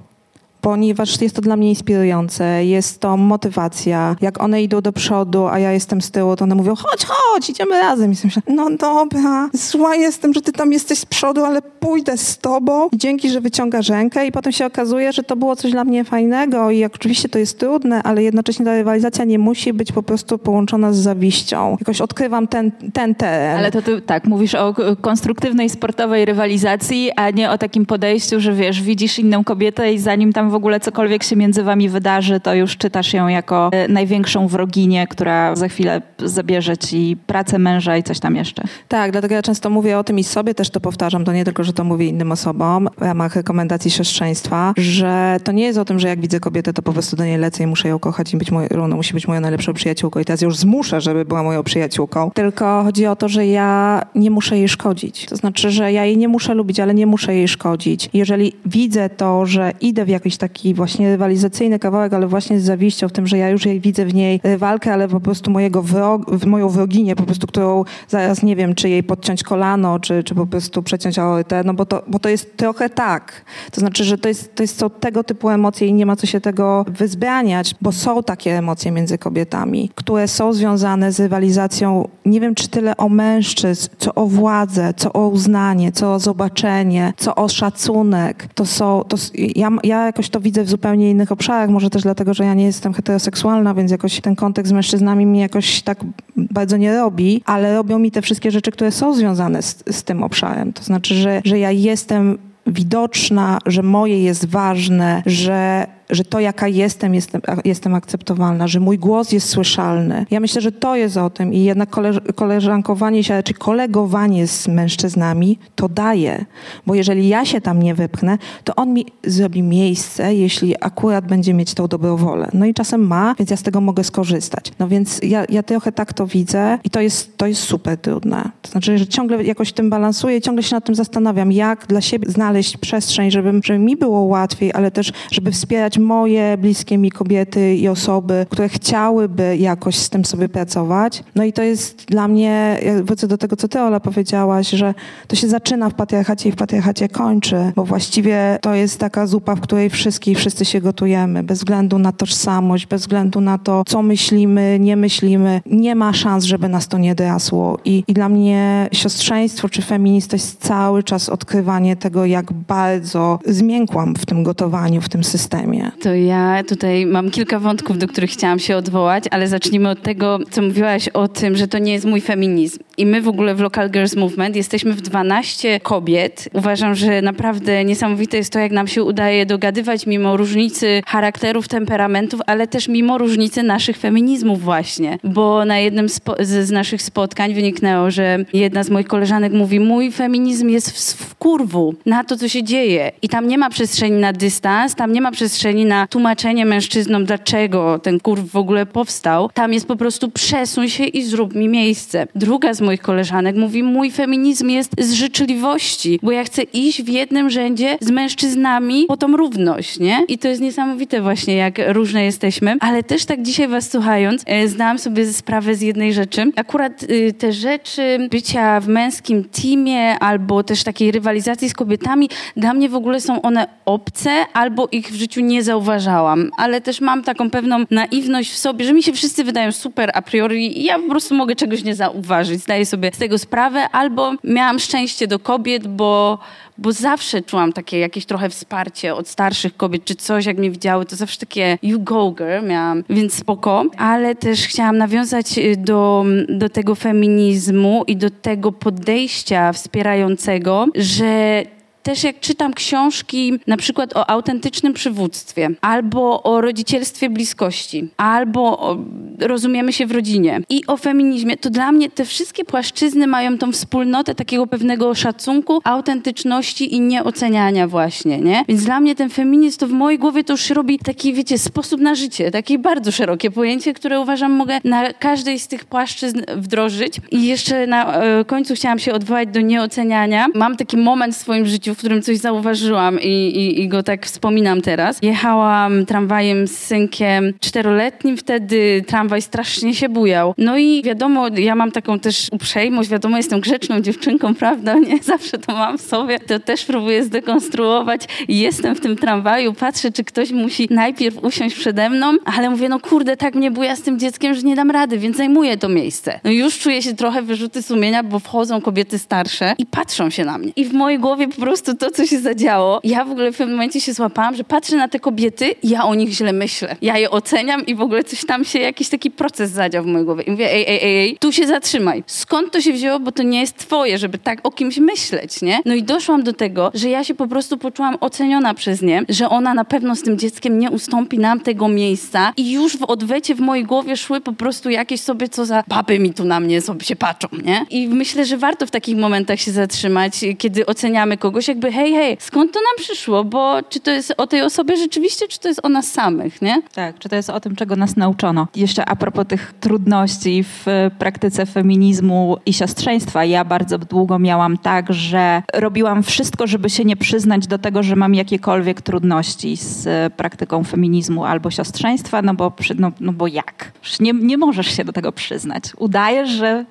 ponieważ jest to dla mnie inspirujące, jest to motywacja. Jak one idą do przodu, a ja jestem z tyłu, to one mówią, chodź, chodź, idziemy razem. I myślę, no dobra, zła jestem, że ty tam jesteś z przodu, ale pójdę z tobą. I dzięki, że wyciąga rękę i potem się okazuje, że to było coś dla mnie fajnego i oczywiście to jest trudne, ale jednocześnie ta rywalizacja nie musi być po prostu połączona z zawiścią. Jakoś odkrywam ten, ten teren. Ale to ty tak, mówisz o konstruktywnej sportowej rywalizacji, a nie o takim podejściu, że wiesz, widzisz inną kobietę i zanim tam ogóle cokolwiek się między wami wydarzy, to już czytasz ją jako e, największą wroginię, która za chwilę zabierze ci pracę męża i coś tam jeszcze. Tak, dlatego ja często mówię o tym i sobie też to powtarzam. To nie tylko, że to mówię innym osobom w ramach rekomendacji siostrzeństwa, że to nie jest o tym, że jak widzę kobietę, to po prostu do niej lecę i muszę ją kochać i być ona musi być moją najlepszą przyjaciółką i teraz już zmuszę, żeby była moją przyjaciółką. Tylko chodzi o to, że ja nie muszę jej szkodzić. To znaczy, że ja jej nie muszę lubić, ale nie muszę jej szkodzić. Jeżeli widzę to, że idę w jakiś taki właśnie rywalizacyjny kawałek, ale właśnie z zawiścią w tym, że ja już widzę w niej walkę, ale po prostu mojego wrog, moją wroginię, po prostu, którą zaraz nie wiem, czy jej podciąć kolano, czy, czy po prostu przeciąć aortę, no bo to, bo to jest trochę tak. To znaczy, że to, jest, to jest, są tego typu emocje i nie ma co się tego wyzbraniać, bo są takie emocje między kobietami, które są związane z rywalizacją, nie wiem, czy tyle o mężczyzn, co o władzę, co o uznanie, co o zobaczenie, co o szacunek. To są, to, ja, ja jakoś to widzę w zupełnie innych obszarach, może też dlatego, że ja nie jestem heteroseksualna, więc jakoś ten kontekst z mężczyznami mi jakoś tak bardzo nie robi, ale robią mi te wszystkie rzeczy, które są związane z, z tym obszarem. To znaczy, że, że ja jestem widoczna, że moje jest ważne, że że to, jaka jestem, jestem, jestem akceptowalna, że mój głos jest słyszalny. Ja myślę, że to jest o tym i jednak koleż koleżankowanie się, czy kolegowanie z mężczyznami to daje, bo jeżeli ja się tam nie wypchnę, to on mi zrobi miejsce, jeśli akurat będzie mieć tą dobrą wolę. No i czasem ma, więc ja z tego mogę skorzystać. No więc ja, ja trochę tak to widzę i to jest, to jest super trudne. To znaczy, że ciągle jakoś tym balansuję, ciągle się nad tym zastanawiam, jak dla siebie znaleźć przestrzeń, żeby, żeby mi było łatwiej, ale też, żeby wspierać moje bliskie mi kobiety i osoby, które chciałyby jakoś z tym sobie pracować. No i to jest dla mnie, wrócę do tego, co ty, Ola, powiedziałaś, że to się zaczyna w patriarchacie i w patriarchacie kończy, bo właściwie to jest taka zupa, w której wszystkie wszyscy się gotujemy, bez względu na tożsamość, bez względu na to, co myślimy, nie myślimy. Nie ma szans, żeby nas to nie drasło. I, i dla mnie siostrzeństwo czy feminizm to jest cały czas odkrywanie tego, jak bardzo zmiękłam w tym gotowaniu, w tym systemie. To ja tutaj mam kilka wątków, do których chciałam się odwołać, ale zacznijmy od tego, co mówiłaś o tym, że to nie jest mój feminizm. I my w ogóle w Local Girls Movement jesteśmy w 12 kobiet. Uważam, że naprawdę niesamowite jest to, jak nam się udaje dogadywać mimo różnicy charakterów, temperamentów, ale też mimo różnicy naszych feminizmów właśnie. Bo na jednym z, naszych spotkań wyniknęło, że jedna z moich koleżanek mówi, mój feminizm jest w, w kurwu na to, co się dzieje. I tam nie ma przestrzeni na dystans, tam nie ma przestrzeni na tłumaczenie mężczyznom, dlaczego ten kurw w ogóle powstał. Tam jest po prostu przesuń się i zrób mi miejsce. Druga z moich koleżanek mówi, mój feminizm jest z życzliwości, bo ja chcę iść w jednym rzędzie z mężczyznami po tą równość, nie? I to jest niesamowite właśnie, jak różne jesteśmy. Ale też tak dzisiaj was słuchając, e, zdałam sobie sprawę z jednej rzeczy. Akurat y, te rzeczy bycia w męskim teamie albo też takiej rywalizacji z kobietami, dla mnie w ogóle są one obce albo ich w życiu nie zauważałam, ale też mam taką pewną naiwność w sobie, że mi się wszyscy wydają super a priori i ja po prostu mogę czegoś nie zauważyć. Zdaję sobie z tego sprawę, albo miałam szczęście do kobiet, bo bo zawsze czułam takie jakieś trochę wsparcie od starszych kobiet, czy coś, jak mnie widziały, to zawsze takie you go girl miałam, więc spoko. Ale też chciałam nawiązać y, do, do tego feminizmu i do tego podejścia wspierającego, że też jak czytam książki na przykład o autentycznym przywództwie, albo o rodzicielstwie bliskości, albo o, rozumiemy się w rodzinie i o feminizmie, to dla mnie te wszystkie płaszczyzny mają tą wspólnotę takiego pewnego szacunku, autentyczności i nieoceniania właśnie, nie? Więc dla mnie ten feminizm to w mojej głowie to już robi taki, wiecie, sposób na życie, takie bardzo szerokie pojęcie, które uważam mogę na każdej z tych płaszczyzn wdrożyć. I jeszcze na e, końcu chciałam się odwołać do nieoceniania. Mam taki moment w swoim życiu, w którym coś zauważyłam i, i, i go tak wspominam teraz. Jechałam tramwajem z synkiem czteroletnim, wtedy tramwaj strasznie się bujał. No i wiadomo, ja mam taką też uprzejmość, wiadomo, jestem grzeczną dziewczynką, prawda? Nie zawsze to mam w sobie. To też próbuję zdekonstruować. Jestem w tym tramwaju, patrzę, czy ktoś musi najpierw usiąść przede mną, ale mówię, no kurde, tak mnie buja z tym dzieckiem, że nie dam rady, więc zajmuję to miejsce. No już czuję się trochę wyrzuty sumienia, bo wchodzą kobiety starsze i patrzą się na mnie. I w mojej głowie po prostu to, co się zadziało, ja w ogóle w pewnym momencie się złapałam, że patrzę na te kobiety i ja o nich źle myślę. Ja je oceniam i w ogóle coś tam się, jakiś taki proces zadział w mojej głowie. I mówię, ej, ej, ej, ej, tu się zatrzymaj. Skąd to się wzięło? Bo to nie jest twoje, żeby tak o kimś myśleć, nie? No i doszłam do tego, że ja się po prostu poczułam oceniona przez nie, że ona na pewno z tym dzieckiem nie ustąpi nam tego miejsca i już w odwecie w mojej głowie szły po prostu jakieś sobie, co za baby mi tu na mnie sobie się patrzą, nie? I myślę, że warto w takich momentach się zatrzymać, kiedy oceniamy kogoś, jakby hej, hej, skąd to nam przyszło? Bo czy to jest o tej osobie rzeczywiście, czy to jest o nas samych, nie? Tak, czy to jest o tym, czego nas nauczono. Jeszcze a propos tych trudności w praktyce feminizmu i siostrzeństwa, ja bardzo długo miałam tak, że robiłam wszystko, żeby się nie przyznać do tego, że mam jakiekolwiek trudności z praktyką feminizmu albo siostrzeństwa, no bo, no, no bo jak? Nie, nie możesz się do tego przyznać. Udajesz, że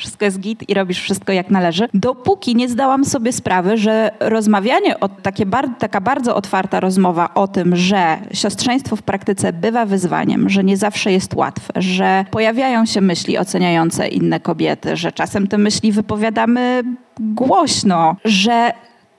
wszystko jest git i robisz wszystko jak należy, dopóki nie zdałam sobie sprawy, że rozmawianie, o takie bar taka bardzo otwarta rozmowa o tym, że siostrzeństwo w praktyce bywa wyzwaniem, że nie zawsze jest łatwe, że pojawiają się myśli oceniające inne kobiety, że czasem te myśli wypowiadamy głośno, że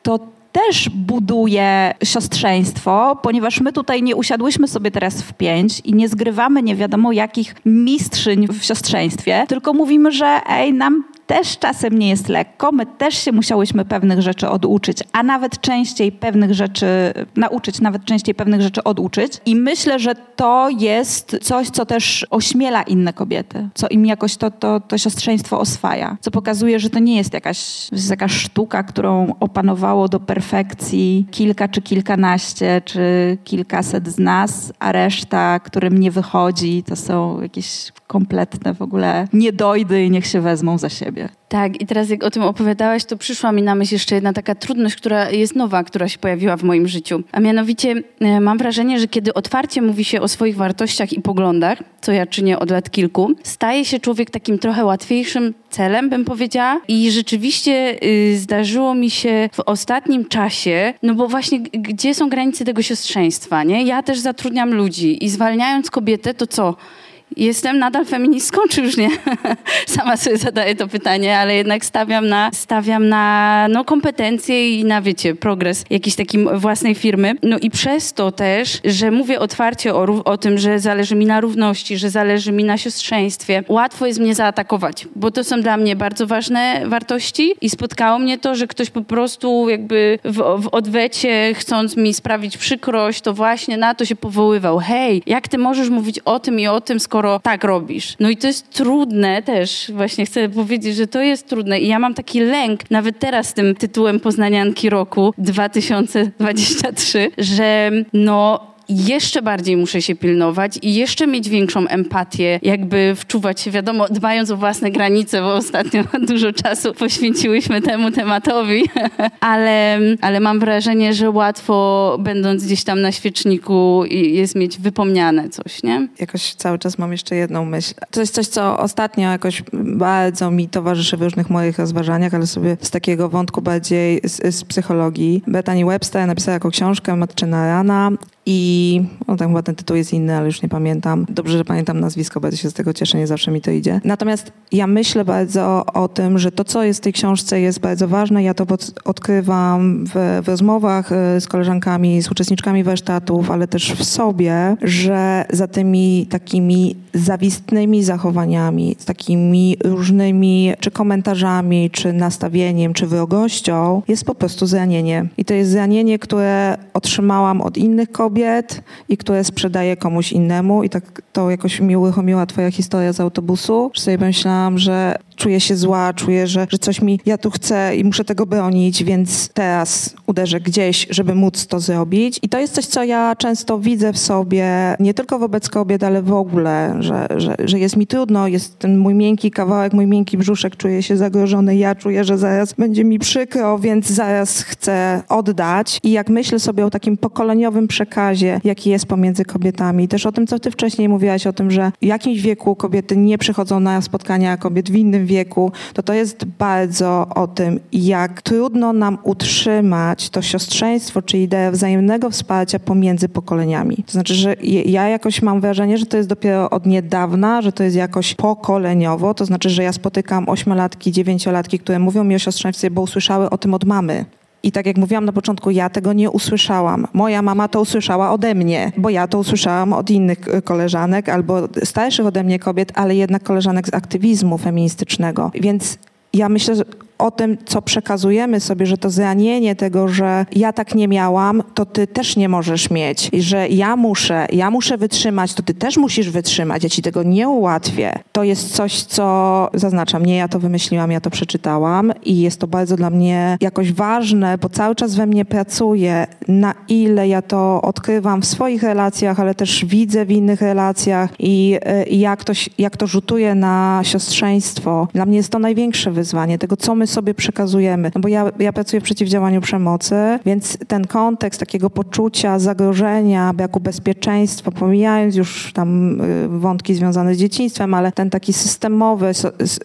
to też buduje siostrzeństwo, ponieważ my tutaj nie usiadłyśmy sobie teraz w pięć i nie zgrywamy nie wiadomo jakich mistrzyń w siostrzeństwie, tylko mówimy, że ej, nam też czasem nie jest lekko, my też się musiałyśmy pewnych rzeczy oduczyć, a nawet częściej pewnych rzeczy nauczyć, nawet częściej pewnych rzeczy oduczyć. I myślę, że to jest coś, co też ośmiela inne kobiety, co im jakoś to, to, to siostrzeństwo oswaja, co pokazuje, że to nie jest jakaś, jest jakaś sztuka, którą opanowało do perfekcji kilka czy kilkanaście, czy kilkaset z nas, a reszta, którym nie wychodzi, to są jakieś kompletne w ogóle niedojdy i niech się wezmą za siebie. Tak, i teraz jak o tym opowiadałaś, to przyszła mi na myśl jeszcze jedna taka trudność, która jest nowa, która się pojawiła w moim życiu. A mianowicie e, mam wrażenie, że kiedy otwarcie mówi się o swoich wartościach i poglądach, co ja czynię od lat kilku, staje się człowiek takim trochę łatwiejszym celem, bym powiedziała. I rzeczywiście y, zdarzyło mi się w ostatnim czasie, no bo właśnie gdzie są granice tego siostrzeństwa, nie? Ja też zatrudniam ludzi i zwalniając kobietę, to co? Jestem nadal feministką, czy już nie? Sama sobie zadaję to pytanie, ale jednak stawiam na, stawiam na no, kompetencje i na, wiecie, progres jakiejś takiej własnej firmy. No i przez to też, że mówię otwarcie o, o tym, że zależy mi na równości, że zależy mi na siostrzeństwie, łatwo jest mnie zaatakować, bo to są dla mnie bardzo ważne wartości i spotkało mnie to, że ktoś po prostu jakby w, w odwecie, chcąc mi sprawić przykrość, to właśnie na to się powoływał. Hej, jak ty możesz mówić o tym i o tym, skoro skoro tak robisz. No i to jest trudne też, właśnie chcę powiedzieć, że to jest trudne i ja mam taki lęk, nawet teraz z tym tytułem Poznanianki Roku 2023, że no jeszcze bardziej muszę się pilnować i jeszcze mieć większą empatię, jakby wczuwać się, wiadomo, dbając o własne granice, bo ostatnio dużo czasu poświęciłyśmy temu tematowi, ale, ale mam wrażenie, że łatwo, będąc gdzieś tam na świeczniku, jest mieć wypomniane coś, nie? Jakoś cały czas mam jeszcze jedną myśl. To jest coś, co ostatnio jakoś bardzo mi towarzyszy w różnych moich rozważaniach, ale sobie z takiego wątku bardziej z, z psychologii. Bethany Webster napisała jako książkę Matczyna Rana i o, tam chyba ten tytuł jest inny, ale już nie pamiętam. Dobrze, że pamiętam nazwisko, bardzo się z tego cieszę, nie zawsze mi to idzie. Natomiast ja myślę bardzo o, tym, że to, co jest w tej książce jest bardzo ważne. Ja to odkrywam w, w rozmowach e, z koleżankami, z uczestniczkami warsztatów, ale też w sobie, że za tymi takimi zawistnymi zachowaniami, z takimi różnymi czy komentarzami, czy nastawieniem, czy wrogością jest po prostu zranienie. I to jest zranienie, które otrzymałam od innych kobiet, kobiet i które sprzedaje komuś innemu i tak to jakoś mi uruchomiła twoja historia z autobusu, że sobie myślałam, że czuję się zła, czuję, że, że coś mi, ja tu chcę i muszę tego bronić, więc teraz uderzę gdzieś, żeby móc to zrobić. I to jest coś, co ja często widzę w sobie, nie tylko wobec kobiet, ale w ogóle, że, że, że jest mi trudno, jest ten mój miękki kawałek, mój miękki brzuszek, czuję się zagrożony, ja czuję, że zaraz będzie mi przykro, więc zaraz chcę oddać. I jak myślę sobie o takim pokoleniowym przekazie, jaki jest pomiędzy kobietami, też o tym, co ty wcześniej mówiłaś, o tym, że w jakimś wieku kobiety nie przychodzą na spotkania kobiet w innym wieku, to to jest bardzo o tym, jak trudno nam utrzymać to siostrzeństwo, czy ideę wzajemnego wsparcia pomiędzy pokoleniami. To znaczy, że ja jakoś mam wrażenie, że to jest dopiero od niedawna, że to jest jakoś pokoleniowo, to znaczy, że ja spotykam ośmiolatki, dziewięciolatki, które mówią mi o siostrzeństwie, bo usłyszały o tym od mamy. I tak jak mówiłam na początku, ja tego nie usłyszałam. Moja mama to usłyszała ode mnie, bo ja to usłyszałam od innych koleżanek albo starszych ode mnie kobiet, ale jednak koleżanek z aktywizmu feministycznego. Więc ja myślę, że o tym, co przekazujemy sobie, że to zranienie tego, że ja tak nie miałam, to ty też nie możesz mieć. I że ja muszę, ja muszę wytrzymać, to ty też musisz wytrzymać. Ja ci tego nie ułatwię. To jest coś, co zaznaczam, nie ja to wymyśliłam, ja to przeczytałam i jest to bardzo dla mnie jakoś ważne, bo cały czas we mnie pracuje, na ile ja to odkrywam w swoich relacjach, ale też widzę w innych relacjach i, i jak, to, jak to rzutuje na siostrzeństwo. Dla mnie jest to największe wyzwanie, tego, co my sobie przekazujemy. No bo ja, ja pracuję w przeciwdziałaniu przemocy, więc ten kontekst takiego poczucia zagrożenia, braku bezpieczeństwa, pomijając już tam y, wątki związane z dzieciństwem, ale ten taki systemowy,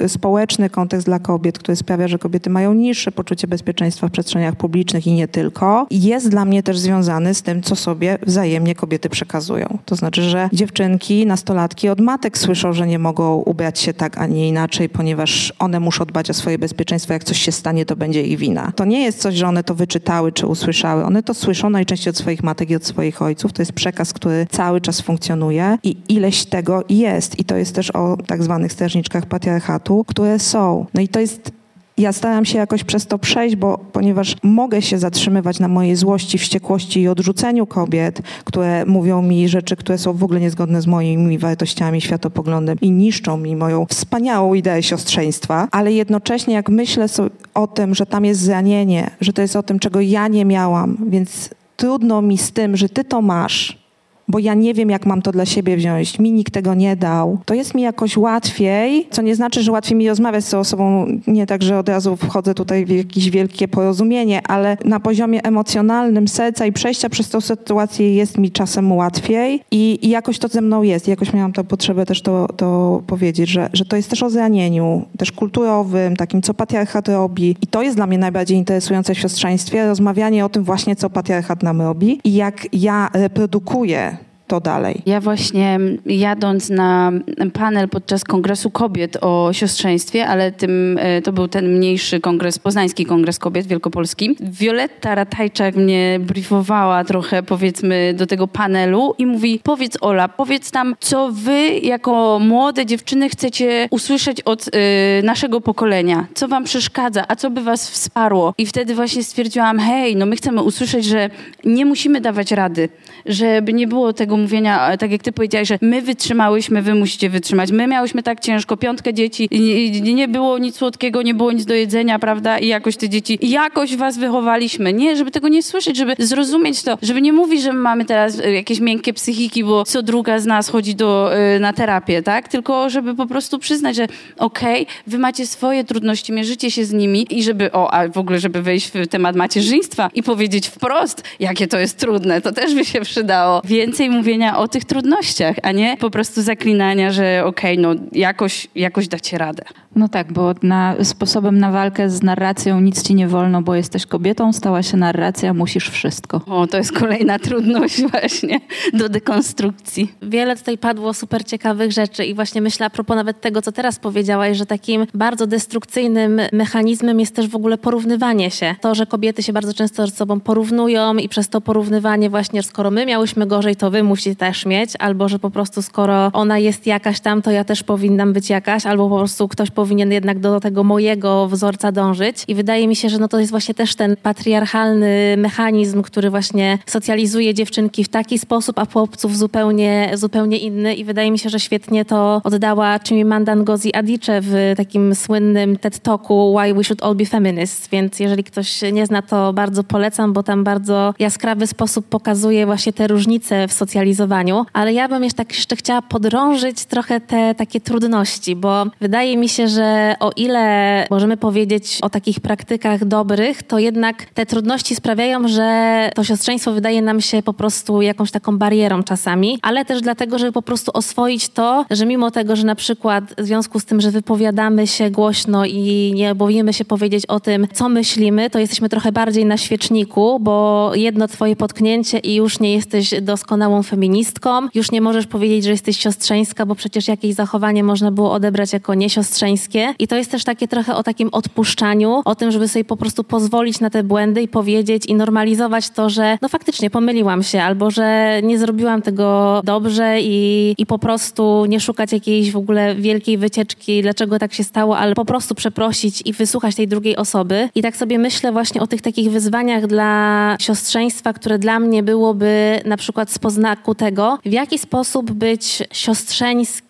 społeczny kontekst dla kobiet, który sprawia, że kobiety mają niższe poczucie bezpieczeństwa w przestrzeniach publicznych i nie tylko, jest dla mnie też związany z tym, co sobie wzajemnie kobiety przekazują. To znaczy, że dziewczynki, nastolatki od matek słyszą, że nie mogą ubrać się tak, a nie inaczej, ponieważ one muszą dbać o swoje bezpieczeństwo jak coś się stanie, to będzie ich wina. To nie jest coś, że one to wyczytały czy usłyszały. One to słyszą najczęściej od swoich matek i od swoich ojców. To jest przekaz, który cały czas funkcjonuje i ileś tego jest. I to jest też o tak zwanych strażniczkach patriarchatu, które są. No i to jest ja staram się jakoś przez to przejść, bo ponieważ mogę się zatrzymywać na mojej złości, wściekłości i odrzuceniu kobiet, które mówią mi rzeczy, które są w ogóle niezgodne z moimi wartościami, światopoglądem i niszczą mi moją wspaniałą ideę siostrzeństwa, ale jednocześnie jak myślę o tym, że tam jest zranienie, że to jest o tym, czego ja nie miałam, więc trudno mi z tym, że ty to masz, bo ja nie wiem, jak mam to dla siebie wziąć. Mi nikt tego nie dał. To jest mi jakoś łatwiej, co nie znaczy, że łatwiej mi rozmawiać z tą osobą, nie tak, że od razu wchodzę tutaj w jakieś wielkie porozumienie, ale na poziomie emocjonalnym serca i przejścia przez tą sytuację jest mi czasem łatwiej i, i jakoś to ze mną jest. Jakoś miałam tę potrzebę też to, to powiedzieć, że, że to jest też o zranieniu, też kulturowym, takim, co patriarchat robi. I to jest dla mnie najbardziej interesujące w siostrzeństwie, rozmawianie o tym właśnie, co patriarchat nam robi i jak ja reprodukuję to dalej. Ja właśnie jadąc na panel podczas Kongresu Kobiet o siostrzeństwie, ale tym, e, to był ten mniejszy kongres, Poznański Kongres Kobiet Wielkopolski, Wioletta Ratajczak mnie briefowała trochę powiedzmy do tego panelu i mówi, powiedz Ola, powiedz tam, co wy jako młode dziewczyny chcecie usłyszeć od y, naszego pokolenia, co wam przeszkadza, a co by was wsparło. I wtedy właśnie stwierdziłam, hej, no my chcemy usłyszeć, że nie musimy dawać rady, żeby nie było tego mówienia, tak jak ty powiedziałeś, że my wytrzymałyśmy, wy musicie wytrzymać. My miałyśmy tak ciężko, piątkę dzieci, nie, nie było nic słodkiego, nie było nic do jedzenia, prawda? I jakoś te dzieci, jakoś was wychowaliśmy. Nie, żeby tego nie słyszeć, żeby zrozumieć to, żeby nie mówić, że mamy teraz e, jakieś miękkie psychiki, bo co druga z nas chodzi do, e, na terapię, tak? Tylko żeby po prostu przyznać, że okej, okay, wy macie swoje trudności, mierzycie się z nimi i żeby, o, a w ogóle, żeby wejść w temat macierzyństwa i powiedzieć wprost, jakie to jest trudne, to też by się przydało. Więcej mówić mówienia o tych trudnościach, a nie po prostu zaklinania, że okej, okay, no jakoś, jakoś dacie radę. No tak, bo na, sposobem na walkę z narracją nic ci nie wolno, bo jesteś kobietą, stała się narracja, musisz wszystko. O, to jest kolejna trudność właśnie do dekonstrukcji. Wiele tutaj padło super ciekawych rzeczy i właśnie myślę a propos nawet tego, co teraz powiedziałaś, że takim bardzo destrukcyjnym mechanizmem jest też w ogóle porównywanie się. To, że kobiety się bardzo często ze sobą porównują i przez to porównywanie właśnie, skoro my miałyśmy gorzej, to wy musi też mieć, albo że po prostu skoro ona jest jakaś tam, to ja też powinnam być jakaś, albo po prostu ktoś powinien jednak do tego mojego wzorca dążyć. I wydaje mi się, że no to jest właśnie też ten patriarchalny mechanizm, który właśnie socjalizuje dziewczynki w taki sposób, a chłopców zupełnie, zupełnie inny. I wydaje mi się, że świetnie to oddała Chimamanda Ngozi Adichie w takim słynnym TED Talku Why We Should All Be Feminists. Więc jeżeli ktoś nie zna, to bardzo polecam, bo tam bardzo jaskrawy sposób pokazuje właśnie te różnice w socjalizowaniu, ale ja bym jeszcze, tak jeszcze chciała podrążyć trochę te takie trudności, bo wydaje mi się, że o ile możemy powiedzieć o takich praktykach dobrych, to jednak te trudności sprawiają, że to siostrzeństwo wydaje nam się po prostu jakąś taką barierą czasami, ale też dlatego, żeby po prostu oswoić to, że mimo tego, że na przykład w związku z tym, że wypowiadamy się głośno i nie boimy się powiedzieć o tym, co myślimy, to jesteśmy trochę bardziej na świeczniku, bo jedno twoje potknięcie i już nie jesteś doskonałą feministką, już nie możesz powiedzieć, że jesteś siostrzeńska, bo przecież jakieś zachowanie można było odebrać jako niesiostrzeńskie. I to jest też takie trochę o takim odpuszczaniu, o tym, żeby sobie po prostu pozwolić na te błędy i powiedzieć i normalizować to, że no faktycznie pomyliłam się, albo że nie zrobiłam tego dobrze i, i po prostu nie szukać jakiejś w ogóle wielkiej wycieczki, dlaczego tak się stało, ale po prostu przeprosić i wysłuchać tej drugiej osoby. I tak sobie myślę właśnie o tych takich wyzwaniach dla siostrzeństwa, które dla mnie byłoby na przykład z poznaku tego, w jaki sposób być siostrzeńskim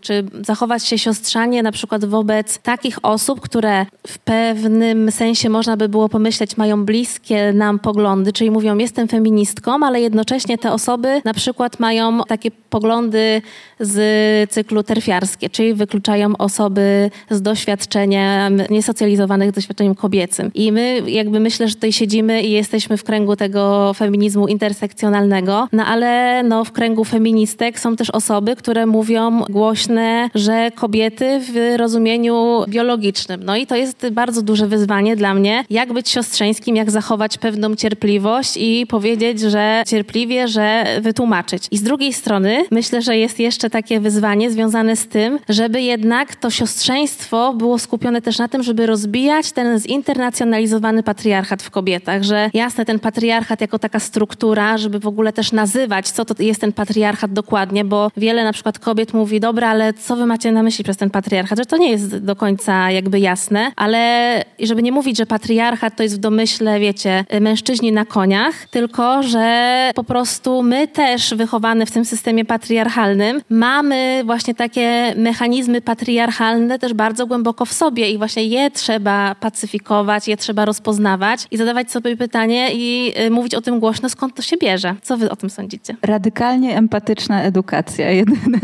czy zachować się siostrzanie na przykład wobec takich osób, które w pewnym sensie można by było pomyśleć mają bliskie nam poglądy, czyli mówią jestem feministką, ale jednocześnie te osoby na przykład mają takie poglądy z cyklu terfiarskie, czyli wykluczają osoby z doświadczeniem, niesocjalizowanych doświadczeniem kobiecym. I my jakby myślę, że tutaj siedzimy i jesteśmy w kręgu tego feminizmu intersekcjonalnego, no ale no, w kręgu feministek są też osoby, które mówią głośne, że kobiety w rozumieniu biologicznym. No i to jest bardzo duże wyzwanie dla mnie, jak być siostrzeńskim, jak zachować pewną cierpliwość i powiedzieć, że cierpliwie, że wytłumaczyć. I z drugiej strony myślę, że jest jeszcze takie wyzwanie związane z tym, żeby jednak to siostrzeństwo było skupione też na tym, żeby rozbijać ten zinternacjonalizowany patriarchat w kobietach, że jasne, ten patriarchat jako taka struktura, żeby w ogóle też nazywać, co to jest ten patriarchat dokładnie, bo wiele na przykład kobiet mówi, dobra, ale co wy macie na myśli przez ten patriarchat, że to nie jest do końca jakby jasne, ale żeby nie mówić, że patriarchat to jest w domyśle, wiecie, mężczyźni na koniach, tylko, że po prostu my też wychowane w tym systemie patriarchalnym mamy właśnie takie mechanizmy patriarchalne też bardzo głęboko w sobie i właśnie je trzeba pacyfikować, je trzeba rozpoznawać i zadawać sobie pytanie i y, mówić o tym głośno, skąd to się bierze. Co wy o tym sądzicie? Radykalnie empatyczna edukacja, jedyny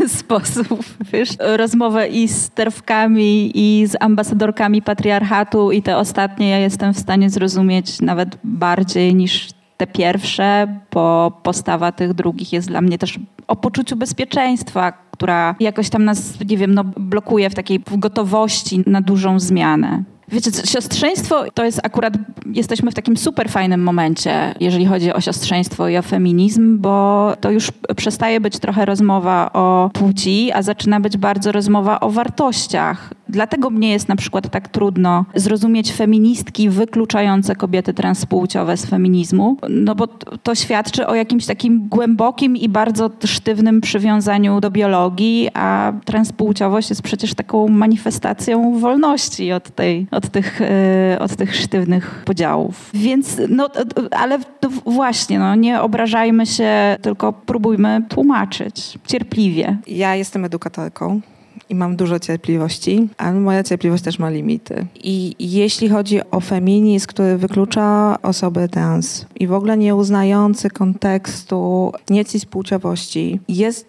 sposób. Wiesz, rozmowę i z terwkami, i z ambasadorkami patriarchatu, i te ostatnie ja jestem w stanie zrozumieć nawet bardziej niż te pierwsze, bo postawa tych drugich jest dla mnie też o poczuciu bezpieczeństwa, która jakoś tam nas, nie wiem, no, blokuje w takiej gotowości na dużą zmianę. Wiecie, siostrzeństwo to jest akurat, jesteśmy w takim super fajnym momencie, jeżeli chodzi o siostrzeństwo i o feminizm, bo to już przestaje być trochę rozmowa o płci, a zaczyna być bardzo rozmowa o wartościach. Dlatego mnie jest na przykład tak trudno zrozumieć feministki wykluczające kobiety transpłciowe z feminizmu, no bo to świadczy o jakimś takim głębokim i bardzo sztywnym przywiązaniu do biologii, a transpłciowość jest przecież taką manifestacją wolności od tej od tych, e, od tych sztywnych podziałów. Więc, no, ale właśnie, no, nie obrażajmy się, tylko próbujmy tłumaczyć cierpliwie. Ja jestem edukatorką i mam dużo cierpliwości, ale moja cierpliwość też ma limity. I jeśli chodzi o feminizm, który wyklucza osoby trans i w ogóle nie uznający kontekstu niecis-płciowości, jest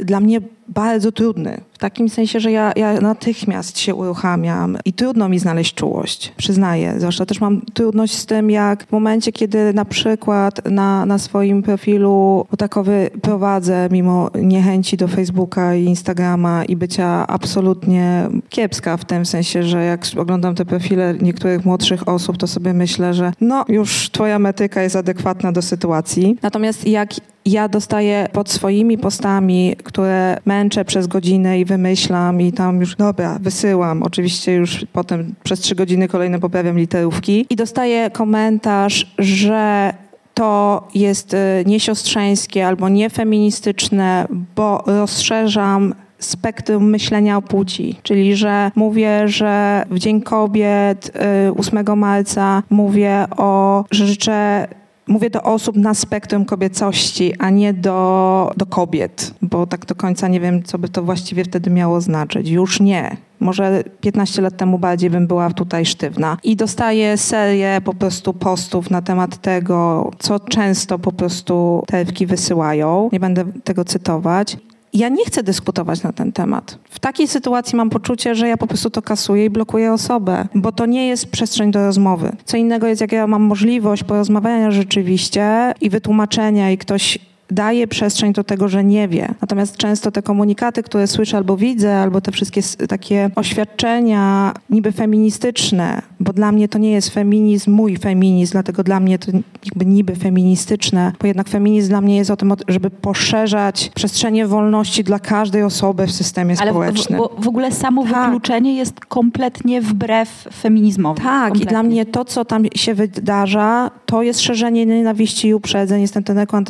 dla mnie bardzo trudny. W takim sensie, że ja, ja natychmiast się uruchamiam i trudno mi znaleźć czułość, przyznaję. Zwłaszcza też mam trudność z tym, jak w momencie, kiedy na przykład na, na swoim profilu takowy prowadzę mimo niechęci do Facebooka i Instagrama i bycia absolutnie kiepska w tym sensie, że jak oglądam te profile niektórych młodszych osób, to sobie myślę, że no już twoja metryka jest adekwatna do sytuacji. Natomiast jak ja dostaję pod swoimi postami, które męczę przez godzinę i wymyślam i tam już, dobra, wysyłam. Oczywiście już potem przez trzy godziny kolejne poprawiam literówki i dostaję komentarz, że to jest y, niesiostrzeńskie albo niefeministyczne, bo rozszerzam spektrum myślenia o płci, czyli że mówię, że w Dzień Kobiet 8 y, marca mówię o, że życzę Mówię do osób na spektrum kobiecości, a nie do, do kobiet, bo tak do końca nie wiem, co by to właściwie wtedy miało znaczyć. Już nie. Może 15 lat temu bardziej bym była tutaj sztywna. I dostaję serię po prostu postów na temat tego, co często po prostu telewki wysyłają. Nie będę tego cytować ja nie chcę dyskutować na ten temat. W takiej sytuacji mam poczucie, że ja po prostu to kasuję i blokuję osobę, bo to nie jest przestrzeń do rozmowy. Co innego jest, jak ja mam możliwość porozmawiania rzeczywiście i wytłumaczenia i ktoś daje przestrzeń do tego, że nie wie. Natomiast często te komunikaty, które słyszę albo widzę, albo te wszystkie takie oświadczenia niby feministyczne, bo dla mnie to nie jest feminizm, mój feminizm, dlatego dla mnie to jakby niby feministyczne, bo jednak feminizm dla mnie jest o tym, żeby poszerzać przestrzenie wolności dla każdej osoby w systemie Ale społecznym. Ale w, w, ogóle samo tak. wykluczenie jest kompletnie wbrew feminizmowi. Tak, kompletnie. i dla mnie to, co tam się wydarza, to jest szerzenie nienawiści i uprzedzeń. Jestem teneką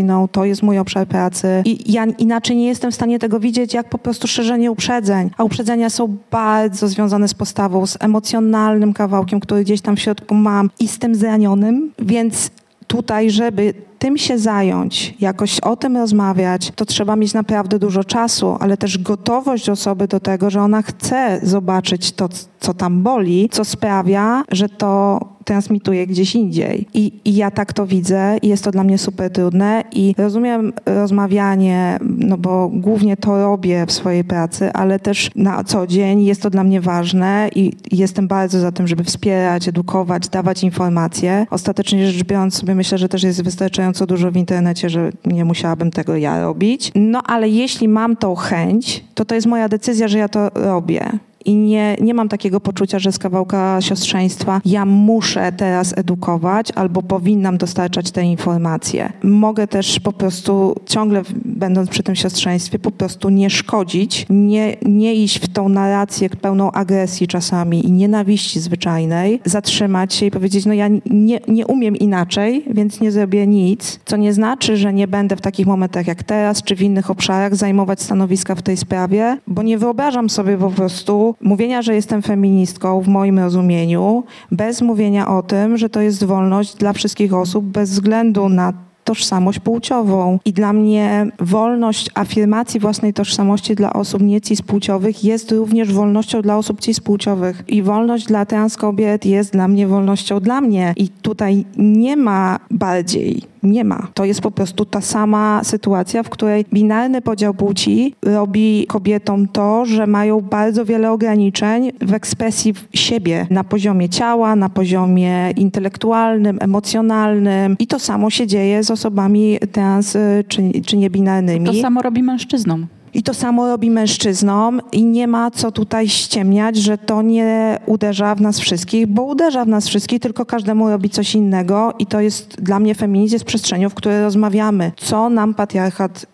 antydyskryminacyjną, to jest mój obszar pracy. I ja inaczej nie jestem w stanie tego widzieć, jak po prostu szerzenie uprzedzeń. A uprzedzenia są bardzo związane z postawą, z emocjonalnym kawałkiem, który gdzieś tam w środku mam i z tym zranionym. Więc tutaj, żeby tym się zająć, jakoś o tym rozmawiać, to trzeba mieć naprawdę dużo czasu, ale też gotowość osoby do tego, że ona chce zobaczyć to, co tam boli, co sprawia, że to transmituję gdzieś indziej. I, I ja tak to widzę jest to dla mnie super trudne i rozumiem rozmawianie, no bo głównie to robię w swojej pracy, ale też na co dzień jest to dla mnie ważne i jestem bardzo za tym, żeby wspierać, edukować, dawać informacje. Ostatecznie rzecz biorąc sobie myślę, że też jest wystarczająco dużo w internecie, że nie musiałabym tego ja robić. No ale jeśli mam tą chęć, to to jest moja decyzja, że ja to robię i nie, nie mam takiego poczucia, że z kawałka siostrzeństwa ja muszę teraz edukować albo powinnam dostarczać te informacje. Mogę też po prostu ciągle będąc przy tym siostrzeństwie po prostu nie szkodzić, nie, nie iść w tą narrację pełną agresji czasami i nienawiści zwyczajnej, zatrzymać się i powiedzieć, no ja nie, nie umiem inaczej, więc nie zrobię nic, co nie znaczy, że nie będę w takich momentach jak teraz czy w innych obszarach zajmować stanowiska w tej sprawie, bo nie wyobrażam sobie po prostu mówienia, że jestem feministką w moim rozumieniu, bez mówienia o tym, że to jest wolność dla wszystkich osób bez względu na tożsamość płciową. I dla mnie wolność afirmacji własnej tożsamości dla osób niecis-płciowych jest również wolnością dla osób cis-płciowych. I wolność dla trans kobiet jest dla mnie wolnością dla mnie. I tutaj nie ma bardziej nie ma. To jest po prostu ta sama sytuacja, w której binarny podział płci robi kobietom to, że mają bardzo wiele ograniczeń w ekspresji siebie na poziomie ciała, na poziomie intelektualnym, emocjonalnym i to samo się dzieje z osobami trans czy, czy niebinarnymi. To samo robi mężczyznom. I to samo robi mężczyznom i nie ma co tutaj ściemniać, że to nie uderza w nas wszystkich, bo uderza w nas wszystkich, tylko każdemu robi coś innego i to jest dla mnie feminizm jest przestrzenią, w której rozmawiamy, co nam patriarchat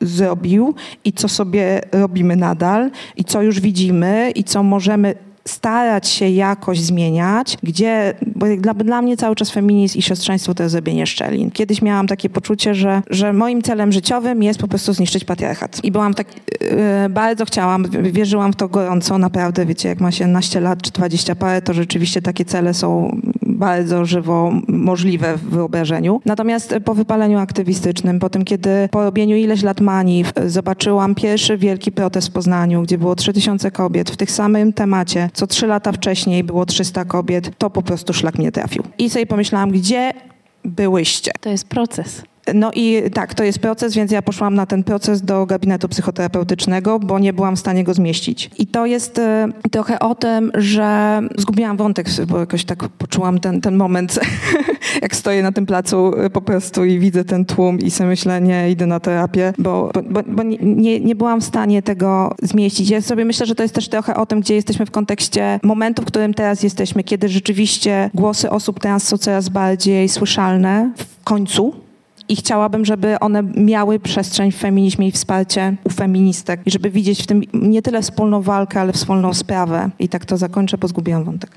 zrobił i co sobie robimy nadal i co już widzimy i co możemy starać się jakoś zmieniać, gdzie, bo dla, dla mnie cały czas feminizm i siostrzeństwo to jest zrobienie szczelin. Kiedyś miałam takie poczucie, że, że moim celem życiowym jest po prostu zniszczyć patriarchat. I byłam tak, yy, bardzo chciałam, wierzyłam w to gorąco, naprawdę, wiecie, jak ma się 11 lat czy 20 parę, to rzeczywiście takie cele są bardzo żywo możliwe w wyobrażeniu. Natomiast po wypaleniu aktywistycznym, po tym, kiedy po robieniu ileś lat mani zobaczyłam pierwszy wielki protest w Poznaniu, gdzie było 3000 kobiet w tych samym temacie, co trzy lata wcześniej było 300 kobiet, to po prostu szlak mnie trafił. I sobie pomyślałam, gdzie byłyście? To jest proces. No i tak, to jest proces, więc ja poszłam na ten proces do gabinetu psychoterapeutycznego, bo nie byłam w stanie go zmieścić. I to jest e, trochę o tym, że zgubiłam wątek, bo jakoś tak poczułam ten, ten moment, jak stoję na tym placu e, po prostu i widzę ten tłum i sobie myślę, nie, idę na terapię, bo, bo, bo nie, nie byłam w stanie tego zmieścić. Ja sobie myślę, że to jest też trochę o tym, gdzie jesteśmy w kontekście momentu, w którym teraz jesteśmy, kiedy rzeczywiście głosy osób trans są coraz bardziej słyszalne w końcu, i chciałabym, żeby one miały przestrzeń w feminizmie i wsparcie u feministek i żeby widzieć w tym nie tyle wspólną walkę, ale wspólną sprawę. I tak to zakończę, bo zgubiłam wątek.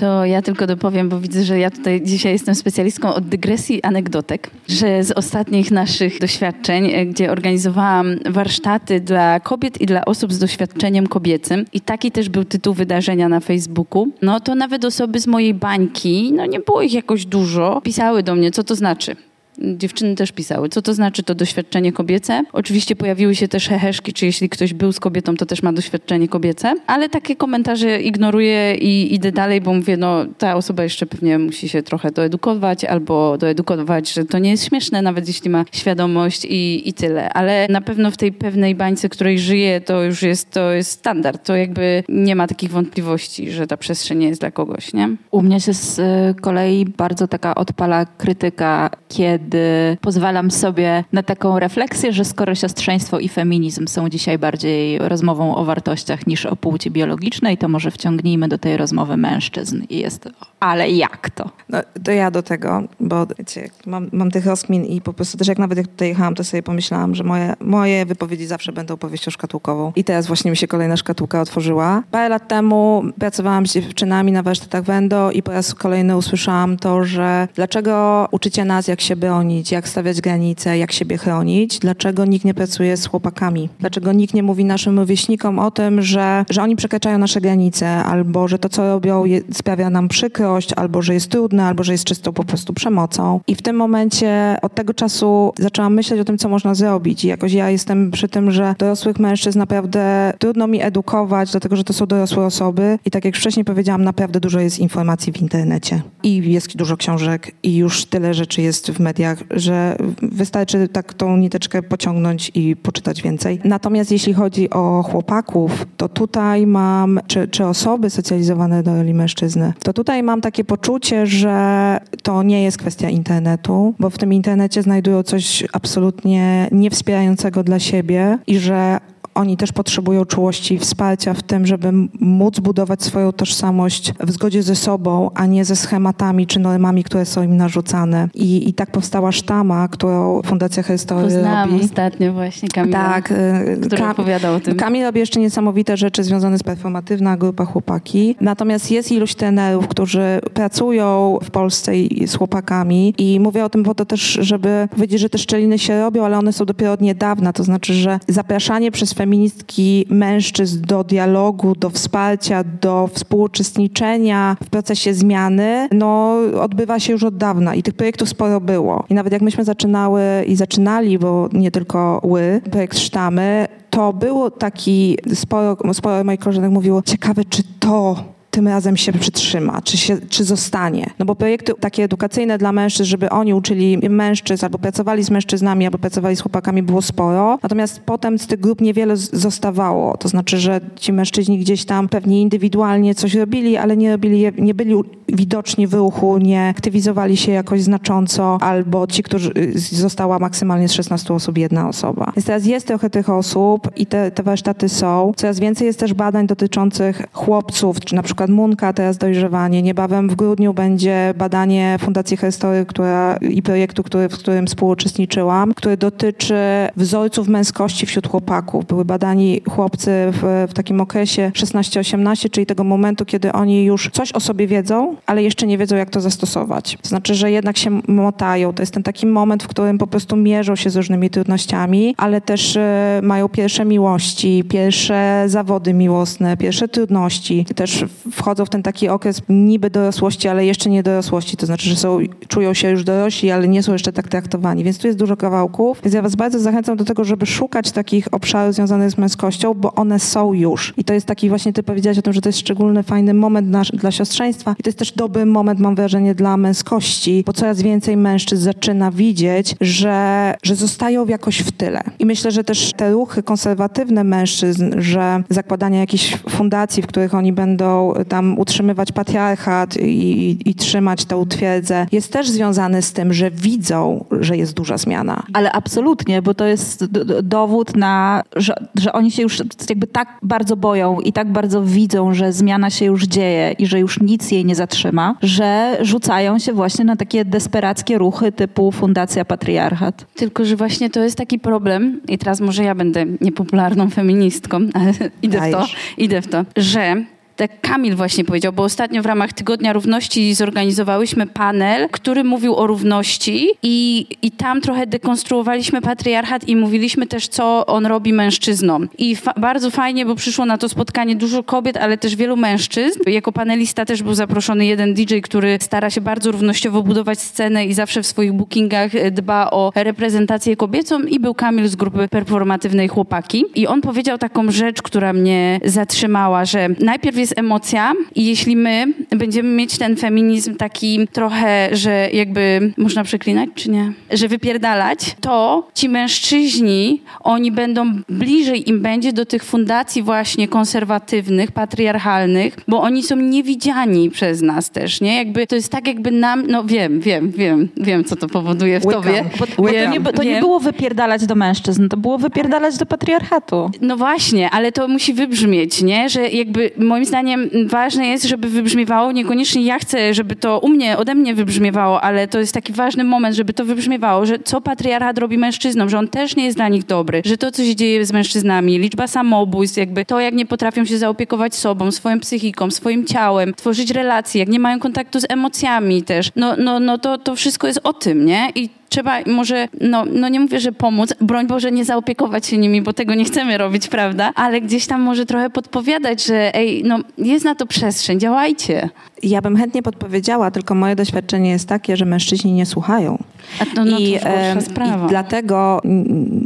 To ja tylko dopowiem, bo widzę, że ja tutaj dzisiaj jestem specjalistką od dygresji anegdotek, że z ostatnich naszych doświadczeń, e, gdzie organizowałam warsztaty dla kobiet i dla osób z doświadczeniem kobiecym i taki też był tytuł wydarzenia na Facebooku, no to nawet osoby z mojej bańki, no nie było ich jakoś dużo, pisały do mnie, co to znaczy dziewczyny też pisały. Co to znaczy to doświadczenie kobiece? Oczywiście pojawiły się też heheszki, czy jeśli ktoś był z kobietą, to też ma doświadczenie kobiece, ale takie komentarze ignoruję i idę dalej, bo mówię, no ta osoba jeszcze pewnie musi się trochę doedukować albo doedukować, że to nie jest śmieszne, nawet jeśli ma świadomość i, i tyle. Ale na pewno w tej pewnej bańce, której żyje, to już jest, to jest standard. To jakby nie ma takich wątpliwości, że ta przestrzeń jest dla kogoś, nie? U mnie się z kolei bardzo taka odpala krytyka, kiedy kiedy pozwalam sobie na taką refleksję, że skoro siostrzeństwo i feminizm są dzisiaj bardziej rozmową o wartościach niż o płci biologicznej, to może wciągnijmy do tej rozmowy mężczyzn. I jest, ale jak to? No, to ja do tego, bo wiecie, mam, mam tych rozkmin i po prostu też jak nawet jak tutaj jechałam, to sobie pomyślałam, że moje, moje wypowiedzi zawsze będą opowieścią szkatułkową. I teraz właśnie mi się kolejna szkatułka otworzyła. Parę lat temu pracowałam z dziewczynami na warsztatach Wendo i po raz kolejny usłyszałam to, że dlaczego uczycie nas, jak się broni bronić, jak stawiać granice, jak siebie chronić, dlaczego nikt nie pracuje z chłopakami? Dlaczego nikt nie mówi naszym rówieśnikom o tym, że, że oni przekraczają nasze granice, albo że to, co robią, je, sprawia nam przykrość, albo że jest trudne, albo że jest czystą po prostu przemocą. I w tym momencie od tego czasu zaczęłam myśleć o tym, co można zrobić. I jakoś ja jestem przy tym, że dorosłych mężczyzn naprawdę trudno mi edukować, dlatego że to są dorosłe osoby. I tak jak wcześniej powiedziałam, naprawdę dużo jest informacji w internecie. I jest dużo książek, i już tyle rzeczy jest w mediach, że wystarczy tak tą niteczkę pociągnąć i poczytać więcej. Natomiast jeśli chodzi o chłopaków, to tutaj mam, czy, czy osoby socjalizowane do roli mężczyzny, to tutaj mam takie poczucie, że to nie jest kwestia internetu, bo w tym internecie znajdują coś absolutnie niewspierającego dla siebie i że oni też potrzebują czułości i wsparcia w tym, żeby móc budować swoją tożsamość w zgodzie ze sobą, a nie ze schematami czy normami, które są im narzucane. I, i tak powstała sztama, którą Fundacja Historii Poznałam robi. ostatnio właśnie Kamila, Tak, y, który Kam- opowiadał o tym. Kamil robi jeszcze niesamowite rzeczy związane z performatywna grupa chłopaki. Natomiast jest iluś trenerów, którzy pracują w Polsce i z chłopakami i mówię o tym po to też, żeby powiedzieć, że te szczeliny się robią, ale one są dopiero od niedawna. To znaczy, że zapraszanie przez feministki mężczyzn do dialogu, do wsparcia, do współuczestniczenia w procesie zmiany, no odbywa się już od dawna i tych projektów sporo było. I nawet jak myśmy zaczynały i zaczynali, bo nie tylko ły, projekt Sztamy, to było taki, sporo, sporo moich koleżanek mówiło, ciekawe czy to tym razem się przytrzyma, czy, się, czy zostanie. No bo projekty takie edukacyjne dla mężczyzn, żeby oni uczyli mężczyzn, albo pracowali z mężczyznami, albo pracowali z chłopakami, było sporo. Natomiast potem z tych grup niewiele zostawało. To znaczy, że ci mężczyźni gdzieś tam pewnie indywidualnie coś robili, ale nie robili, nie byli widoczni w ruchu, nie aktywizowali się jakoś znacząco, albo ci, którzy została maksymalnie z 16 osób jedna osoba. Więc teraz jest trochę tych osób i te, te warsztaty są. Coraz więcej jest też badań dotyczących chłopców, czy na przykład Munka, teraz dojrzewanie. Niebawem w grudniu będzie badanie Fundacji Historii która, i projektu, który, w którym współuczestniczyłam, który dotyczy wzorców męskości wśród chłopaków. Były badani chłopcy w, w takim okresie 16-18, czyli tego momentu, kiedy oni już coś o sobie wiedzą, ale jeszcze nie wiedzą, jak to zastosować. To znaczy, że jednak się motają. To jest ten taki moment, w którym po prostu mierzą się z różnymi trudnościami, ale też e, mają pierwsze miłości, pierwsze zawody miłosne, pierwsze trudności. Też wchodzą w ten taki okres niby dorosłości, ale jeszcze nie dorosłości. To znaczy, że są, czują się już dorośli, ale nie są jeszcze tak traktowani. Więc tu jest dużo kawałków. Więc ja was bardzo zachęcam do tego, żeby szukać takich obszarów związanych z męskością, bo one są już. I to jest taki właśnie, ty powiedziałaś o tym, że to jest szczególny, fajny moment dla, siostrzeństwa. I to jest też dobry moment, mam wrażenie, dla męskości, bo coraz więcej mężczyzn zaczyna widzieć, że, że zostają jakoś w tyle. I myślę, że też te ruchy konserwatywne mężczyzn, że zakładanie jakichś fundacji, w których oni będą tam utrzymywać patriarchat i, i, i trzymać tę twierdzę, jest też związany z tym, że widzą, że jest duża zmiana. Ale absolutnie, bo to jest dowód na, że, że oni się już jakby tak bardzo boją i tak bardzo widzą, że zmiana się już dzieje i że już nic jej nie zatrzyma, że rzucają się właśnie na takie desperackie ruchy typu Fundacja Patriarchat. Tylko, że właśnie to jest taki problem, i teraz może ja będę niepopularną feministką, ale idę w to, Dajesz. idę w to, że tak Kamil właśnie powiedział, bo ostatnio w ramach Tygodnia Równości zorganizowałyśmy panel, który mówił o równości i, i tam trochę dekonstruowaliśmy patriarchat i mówiliśmy też, co on robi mężczyznom. I fa- bardzo fajnie, bo przyszło na to spotkanie dużo kobiet, ale też wielu mężczyzn. Jako panelista też był zaproszony jeden DJ, który stara się bardzo równościowo budować scenę i zawsze w swoich bookingach e, dba o reprezentację kobiecą i był Kamil z grupy performatywnej Chłopaki. I on powiedział taką rzecz, która mnie zatrzymała, że najpierw jest emocja i jeśli my będziemy mieć ten feminizm taki trochę, że jakby można przeklinać, czy nie? Że wypierdalać, to ci mężczyźni, oni będą bliżej im będzie do tych fundacji właśnie konserwatywnych, patriarchalnych, bo oni są niewidziani przez nas też, nie? Jakby to jest tak jakby nam, no wiem, wiem, wiem, wiem, co to powoduje w tobie. Bo, bo to, nie, to nie było wypierdalać do mężczyzn, to było wypierdalać do patriarchatu. No właśnie, ale to musi wybrzmieć, nie? Że jakby moim zdaniem ważne jest, żeby wybrzmiewało. Niekoniecznie ja chcę, żeby to u mnie, ode mnie wybrzmiewało, ale to jest taki ważny moment, żeby to wybrzmiewało, że co patriarchat robi mężczyznom, że on też nie jest dla nich dobry, że to, co się dzieje z mężczyznami, liczba samobójstw, jakby to, jak nie potrafią się zaopiekować sobą, swoją psychiką, swoim ciałem, tworzyć relacje, jak nie mają kontaktu z emocjami też, no, no, no to, to wszystko jest o tym, nie? I trzeba może, no, no nie mówię, że pomóc, broń Boże nie zaopiekować się nimi, bo tego nie chcemy robić, prawda? Ale gdzieś tam może trochę podpowiadać, że ej, no jest na to przestrzeń, działajcie. Ja bym chętnie podpowiedziała, tylko moje doświadczenie jest takie, że mężczyźni nie słuchają. A to, no, I, to em, sprawa. I dlatego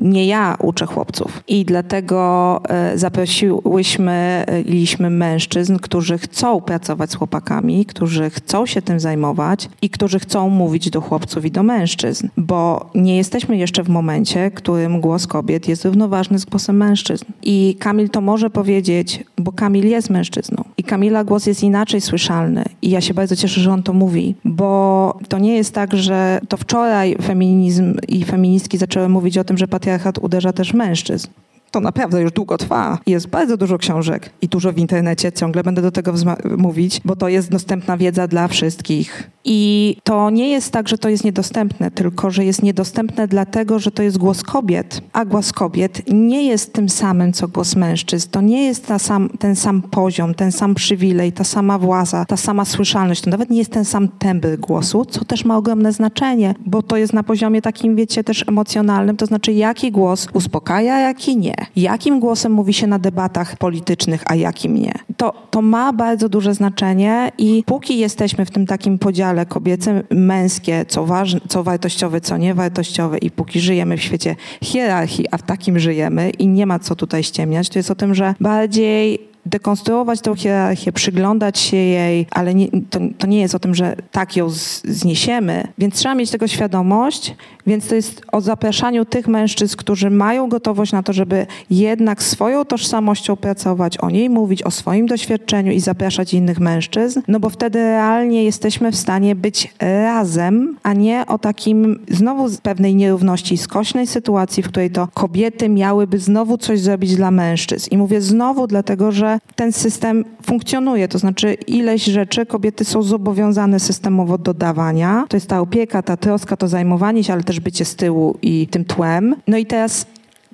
nie ja uczę chłopców. I dlatego e, zaprosiłyśmy e, liśmy mężczyzn, którzy chcą pracować z chłopakami, którzy chcą się tym zajmować i którzy chcą mówić do chłopców i do mężczyzn. Bo nie jesteśmy jeszcze w momencie, w którym głos kobiet jest równoważny z głosem mężczyzn. I Kamil to może powiedzieć, bo Kamil jest mężczyzną. I Kamila głos jest inaczej słyszalny. I ja się bardzo cieszę, że on to mówi, bo to nie jest tak, że to wczoraj feminizm i feministki zaczęły mówić o tym, że patriarchat uderza też mężczyzn. To naprawdę już długo trwa. Jest bardzo dużo książek i dużo w internecie. Ciągle będę do tego mówić, bo to jest dostępna wiedza dla wszystkich. I to nie jest tak, że to jest niedostępne, tylko że jest niedostępne dlatego, że to jest głos kobiet, a głos kobiet nie jest tym samym, co głos mężczyzn. To nie jest sam, ten sam poziom, ten sam przywilej, ta sama władza, ta sama słyszalność. To nawet nie jest ten sam tembr głosu, co też ma ogromne znaczenie, bo to jest na poziomie takim, wiecie, też emocjonalnym, to znaczy jaki głos uspokaja, jaki nie. Jakim głosem mówi się na debatach politycznych, a jakim nie. To, to ma bardzo duże znaczenie i póki jesteśmy w tym takim podziale kobiece, męskie, co ważne, co wartościowe, co niewartościowe i póki żyjemy w świecie hierarchii, a w takim żyjemy i nie ma co tutaj ściemniać, to jest o tym, że bardziej dekonstruować tę hierarchię, przyglądać się jej, ale nie, to, to nie jest o tym, że tak ją zniesiemy, więc trzeba mieć tego świadomość, więc to jest o zapraszaniu tych mężczyzn, którzy mają gotowość na to, żeby jednak swoją tożsamością pracować, o niej mówić, o swoim doświadczeniu i zapraszać innych mężczyzn, no bo wtedy realnie jesteśmy w stanie być razem, a nie o takim znowu z pewnej nierówności, skośnej sytuacji, w której to kobiety miałyby znowu coś zrobić dla mężczyzn. I mówię znowu dlatego, że ten system funkcjonuje, to znaczy ileś rzeczy kobiety są zobowiązane systemowo do dawania. To jest ta opieka, ta troska, to zajmowanie się, ale też bycie z tyłu i tym tłem. No i teraz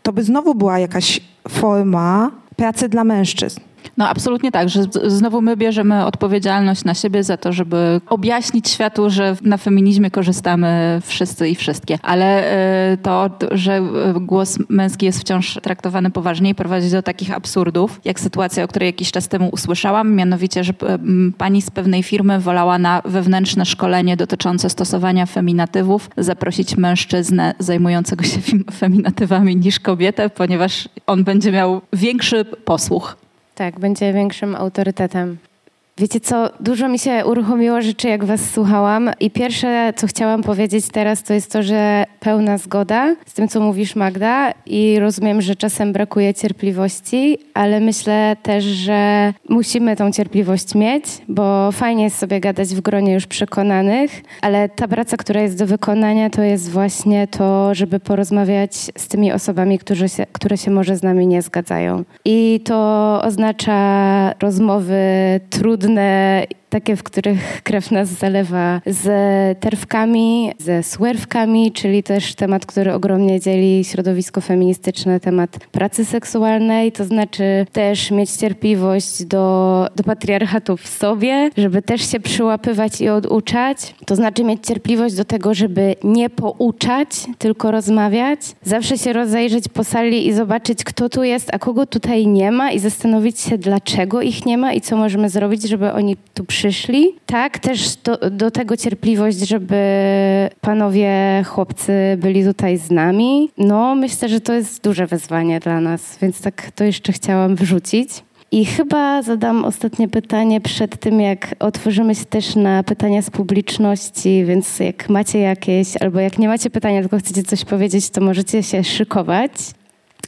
to by znowu była jakaś forma pracy dla mężczyzn. No absolutnie tak, że znowu my bierzemy odpowiedzialność na siebie za to, żeby objaśnić światu, że na feminizmie korzystamy wszyscy i wszystkie. Ale e, to, że e, głos męski jest wciąż traktowany poważnie i prowadzi do takich absurdów, jak sytuacja, o której jakiś czas temu usłyszałam, mianowicie, że e, pani z pewnej firmy wolała na wewnętrzne szkolenie dotyczące stosowania feminatywów zaprosić mężczyznę zajmującego się fem- feminatywami niż kobietę, ponieważ on będzie miał większy posłuch. Tak, będzie większym autorytetem. Wiecie co, dużo mi się uruchomiło rzeczy, jak was słuchałam i pierwsze, co chciałam powiedzieć teraz, to jest to, że pełna zgoda z tym, co mówisz Magda i rozumiem, że czasem brakuje cierpliwości, ale myślę też, że musimy tą cierpliwość mieć, bo fajnie jest sobie gadać w gronie już przekonanych, ale ta praca, która jest do wykonania, to jest właśnie to, żeby porozmawiać z tymi osobami, którzy się, które się może z nami nie zgadzają. I to oznacza rozmowy trudne, eine takie, w których krew nas zalewa z terwkami, ze swerwkami, czyli też temat, który ogromnie dzieli środowisko feministyczne, temat pracy seksualnej, to znaczy też mieć cierpliwość do, do patriarchatu w sobie, żeby też się przyłapywać i oduczać, to znaczy mieć cierpliwość do tego, żeby nie pouczać, tylko rozmawiać, zawsze się rozejrzeć po sali i zobaczyć, kto tu jest, a kogo tutaj nie ma i zastanowić się, dlaczego ich nie ma i co możemy zrobić, żeby oni tu przyszli. Tak, też do, do tego cierpliwość, żeby panowie chłopcy byli tutaj z nami. No, myślę, że to jest duże wyzwanie dla nas, więc tak to jeszcze chciałam wrzucić. I chyba zadam ostatnie pytanie przed tym, jak otworzymy się też na pytania z publiczności, więc jak macie jakieś, albo jak nie macie pytania, tylko chcecie coś powiedzieć, to możecie się szykować.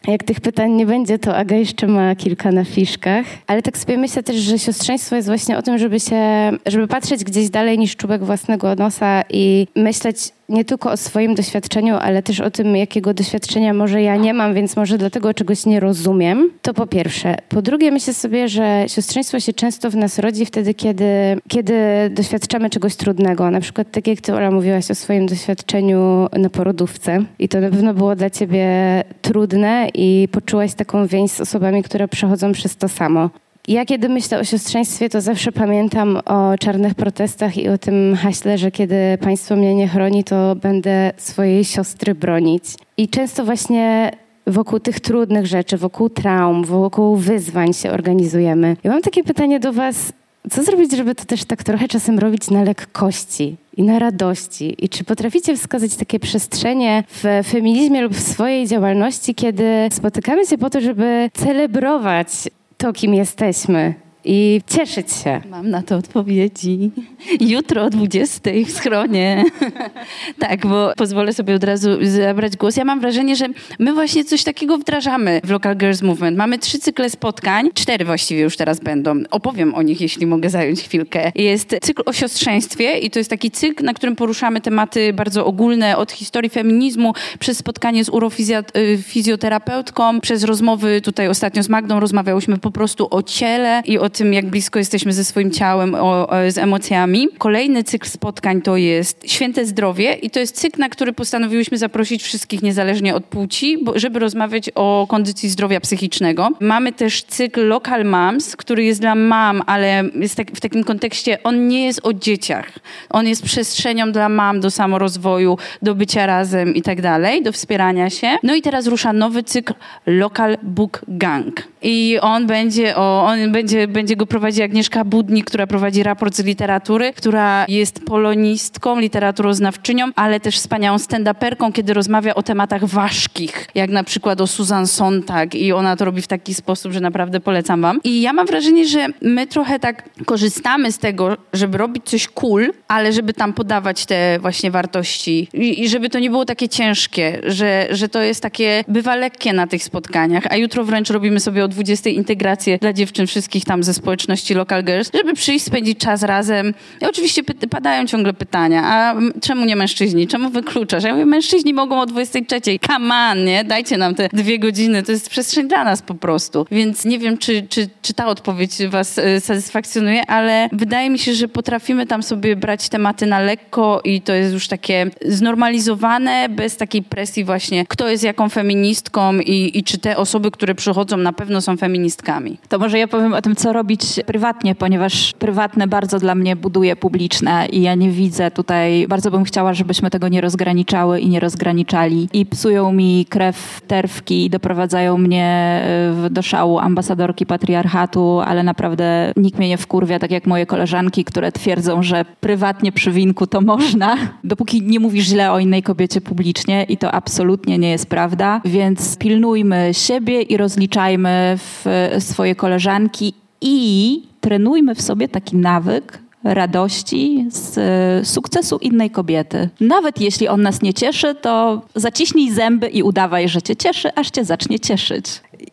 Jak tych pytań nie będzie, to Aga jeszcze ma kilka na fiszkach. Ale tak sobie myślę też, że siostrzeństwo jest właśnie o tym, żeby się, żeby patrzeć gdzieś dalej niż czubek własnego nosa i myśleć nie tylko o swoim doświadczeniu, ale też o tym, jakiego doświadczenia może ja nie mam, więc może dlatego czegoś nie rozumiem. To po pierwsze. Po drugie, myślę sobie, że siostrzeństwo się często w nas rodzi wtedy, kiedy, kiedy doświadczamy czegoś trudnego. Na przykład tak jak ty, Ola, mówiłaś o swoim doświadczeniu na porodówce i to na pewno było dla ciebie trudne i poczułaś taką więź z osobami, które przechodzą przez to samo. Ja kiedy myślę o siostrzeństwie, to zawsze pamiętam o czarnych protestach i o tym haśle, że kiedy państwo mnie nie chroni, to będę swojej siostry bronić. I często właśnie wokół tych trudnych rzeczy, wokół traum, wokół wyzwań się organizujemy. Ja mam takie pytanie do was, co zrobić, żeby to też tak trochę czasem robić na lekkości i na radości? I czy potraficie wskazać takie przestrzenie w feminizmie lub w swojej działalności, kiedy spotykamy się po to, żeby celebrować to, kim jesteśmy? I cieszyć się. Mam na to odpowiedzi. Jutro o 20 w schronie. tak, bo pozwolę sobie od razu zabrać głos. Ja mam wrażenie, że my właśnie coś takiego wdrażamy w Local Girls Movement. Mamy trzy cykle spotkań, cztery właściwie już teraz będą. Opowiem o nich, jeśli mogę zająć chwilkę. Jest cykl o siostrzeństwie i to jest taki cykl, na którym poruszamy tematy bardzo ogólne od historii feminizmu, przez spotkanie z urofizjoterapeutką, przez rozmowy tutaj ostatnio z Magdą rozmawiałyśmy po prostu o ciele i o tym, jak blisko jesteśmy ze swoim ciałem, o, o, z emocjami. Kolejny cykl spotkań to jest Święte Zdrowie i to jest cykl, na który postanowiłyśmy zaprosić wszystkich niezależnie od płci, bo, żeby rozmawiać o kondycji zdrowia psychicznego. Mamy też cykl Local Moms, który jest dla mam, ale jest tak, w takim kontekście, on nie jest o dzieciach. On jest przestrzenią dla mam do samorozwoju, do bycia razem i tak dalej, do wspierania się. No i teraz rusza nowy cykl Local Book Gang. I on będzie, o, on będzie, będzie go prowadzi Agnieszka Budnik, która prowadzi raport z literatury, która jest polonistką, literaturoznawczynią, ale też wspaniałą stand-uperką, kiedy rozmawia o tematach ważkich, jak na przykład o Susan Sontag i ona to robi w taki sposób, że naprawdę polecam wam. I ja mam wrażenie, że my trochę tak korzystamy z tego, żeby robić coś cool, ale żeby tam podawać te właśnie wartości i, i żeby to nie było takie ciężkie, że, że to jest takie, bywa lekkie na tych spotkaniach, a jutro wręcz robimy sobie o 20 integrację dla dziewczyn wszystkich tam ze społeczności Local Girls, żeby przyjść, spędzić czas razem. I oczywiście padają ciągle pytania, a czemu nie mężczyźni? Czemu wykluczasz? Ja mówię, mężczyźni mogą o 23. Come on, nie? Dajcie nam te dwie godziny. To jest przestrzeń dla nas po prostu. Więc nie wiem, czy, czy, czy ta odpowiedź was e, satysfakcjonuje, ale wydaje mi się, że potrafimy tam sobie brać tematy na lekko i to jest już takie znormalizowane, bez takiej presji właśnie, kto jest jaką feministką i, i czy te osoby, które przychodzą na pewno są feministkami. To może ja powiem o tym, co robić prywatnie, ponieważ prywatne bardzo dla mnie buduje publiczne i ja nie widzę tutaj, bardzo bym chciała, żebyśmy tego nie rozgraniczały i nie rozgraniczali. I psują mi krew terwki i doprowadzają mnie e, do szału ambasadorki patriarchatu, ale naprawdę nikt mnie nie wkurwia, tak jak moje koleżanki, które twierdzą, że prywatnie przy winku to można, dopóki nie mówisz źle o innej kobiecie publicznie i to absolutnie nie jest prawda, więc pilnujmy siebie i rozliczajmy w swoje koleżanki i trenujmy w sobie taki nawyk radości z e, sukcesu innej kobiety. Nawet jeśli on nas nie cieszy, to zaciśnij zęby i udawaj, że cię cieszy, aż cię zacznie cieszyć.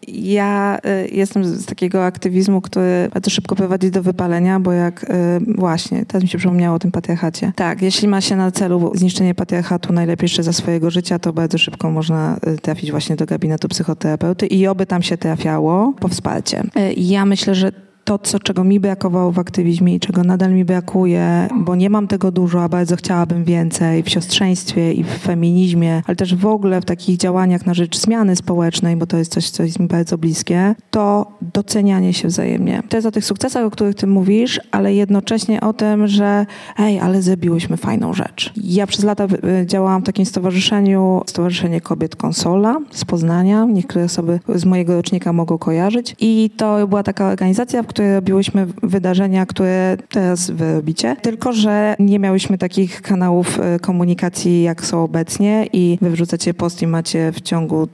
Ja y, jestem z takiego aktywizmu, który bardzo szybko prowadzi do wypalenia, bo jak y, właśnie, teraz mi się przypomniało o tym patriarchacie. Tak, jeśli ma się na celu zniszczenie patriarchatu najlepiej jeszcze za swojego życia, to bardzo szybko można y, trafić właśnie do gabinetu psychoterapeuty i oby tam się trafiało po wsparcie. Ja myślę, że to, co, czego mi brakowało w aktywizmie i czego nadal mi brakuje, bo nie mam tego dużo, a bardzo chciałabym więcej w siostrzeństwie i w feminizmie, ale też w ogóle w takich działaniach na rzecz zmiany społecznej, bo to jest coś, co jest mi bardzo bliskie, to docenianie się wzajemnie. To jest o tych sukcesach, o których ty mówisz, ale jednocześnie o tym, że ej, ale zrobiłyśmy fajną rzecz. Ja przez lata y, działałam w takim stowarzyszeniu, Stowarzyszenie Kobiet Konsola z Poznania. Niektóre osoby z mojego rocznika mogą kojarzyć. I to była taka organizacja, w której robiłyśmy wydarzenia, które teraz wy robicie, tylko że nie miałyśmy takich kanałów e, komunikacji, jak są obecnie i wy wrzucacie post i macie w ciągu,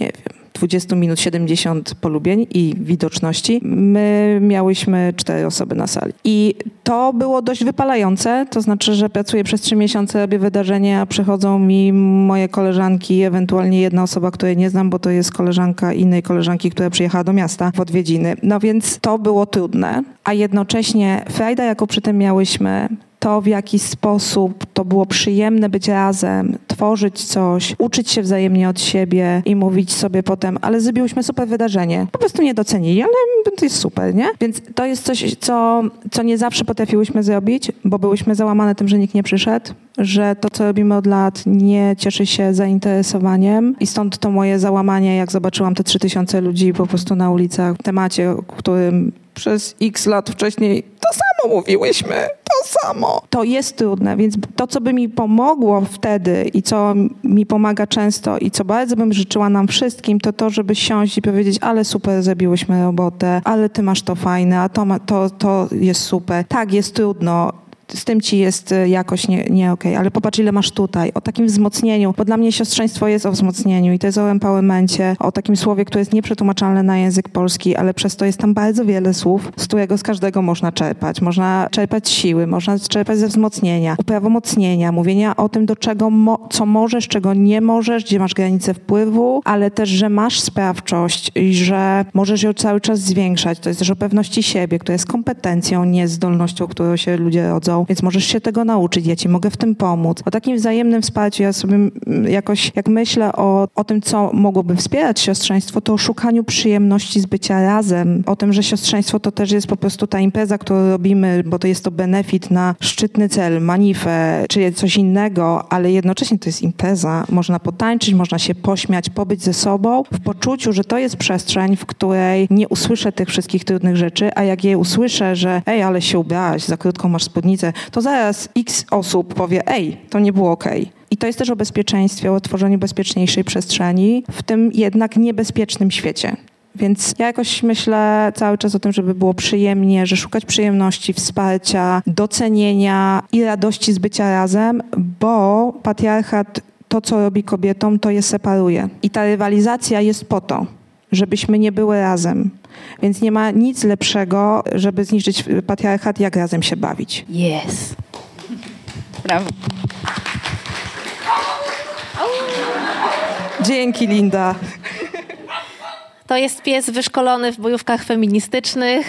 nie wiem, 20 minut 70 polubień i widoczności. My miałyśmy cztery osoby na sali. I to było dość wypalające, to znaczy, że pracuję przez trzy miesiące, robię wydarzenie, a przychodzą mi moje koleżanki, ewentualnie jedna osoba, której nie znam, bo to jest koleżanka innej koleżanki, która przyjechała do miasta w odwiedziny. No więc to było trudne, a jednocześnie frajda, jaką przy tym miałyśmy, to, w jaki sposób to było przyjemne być razem, tworzyć coś, uczyć się wzajemnie od siebie i mówić sobie potem, ale zrobiłyśmy super wydarzenie. Po prostu nie docenili, ale to jest super, nie? Więc to jest coś, co, co nie zawsze potrafiłyśmy zrobić, bo byłyśmy załamane tym, że nikt nie przyszedł, że to, co robimy od lat, nie cieszy się zainteresowaniem i stąd to moje załamanie, jak zobaczyłam te 3000 ludzi po prostu na ulicach w temacie, którym przez x lat wcześniej to samo mówiłyśmy, to samo. To jest trudne, więc to, co by mi pomogło wtedy i co mi pomaga często i co bardzo bym życzyła nam wszystkim, to to, żeby siąść i powiedzieć, ale super, zrobiłyśmy robotę, ale ty masz to fajne, a to, ma, to, to jest super. Tak, jest trudno, z tym ci jest y, jakoś nie, nie okej, okay. ale popatrz ile masz tutaj, o takim wzmocnieniu, bo dla mnie siostrzeństwo jest o wzmocnieniu i to jest o empowermencie, o takim słowie, które jest nieprzetłumaczalne na język polski, ale przez to jest tam bardzo wiele słów, z którego z każdego można czerpać. Można czerpać siły, można czerpać ze wzmocnienia, uprawomocnienia, mówienia o tym, do czego, mo co możesz, czego nie możesz, gdzie masz granice wpływu, ale też, że masz sprawczość i że możesz ją cały czas zwiększać. To jest też o pewności siebie, która jest kompetencją, nie zdolnością, którą się ludzie rodzą więc możesz się tego nauczyć, ja ci mogę w tym pomóc. O takim wzajemnym wsparciu ja sobie jakoś, jak myślę o, o tym, co mogłoby wspierać siostrzeństwo, to o szukaniu przyjemności z bycia razem, o tym, że siostrzeństwo to też jest po prostu ta impreza, którą robimy, bo to jest to benefit na szczytny cel, manifę, czy coś innego, ale jednocześnie to jest impreza. Można potańczyć, można się pośmiać, pobyć ze sobą w poczuciu, że to jest przestrzeń, w której nie usłyszę tych wszystkich trudnych rzeczy, a jak je usłyszę, że ej, ale się ubrałaś, za krótką masz spódnicę, to zaraz x osób powie, ej, to nie było. Okay. I to jest też o bezpieczeństwie, o tworzeniu bezpieczniejszej przestrzeni w tym jednak niebezpiecznym świecie. Więc ja jakoś myślę cały czas o tym, żeby było przyjemnie, że szukać przyjemności, wsparcia, docenienia i radości z bycia razem, bo patriarchat to, co robi kobietom, to je separuje. I ta rywalizacja jest po to, żebyśmy nie były razem, więc nie ma nic lepszego, żeby zniszczyć patriarchat, jak razem się bawić. Yes. Brawo. Dzięki, Linda. To jest pies wyszkolony w bojówkach feministycznych.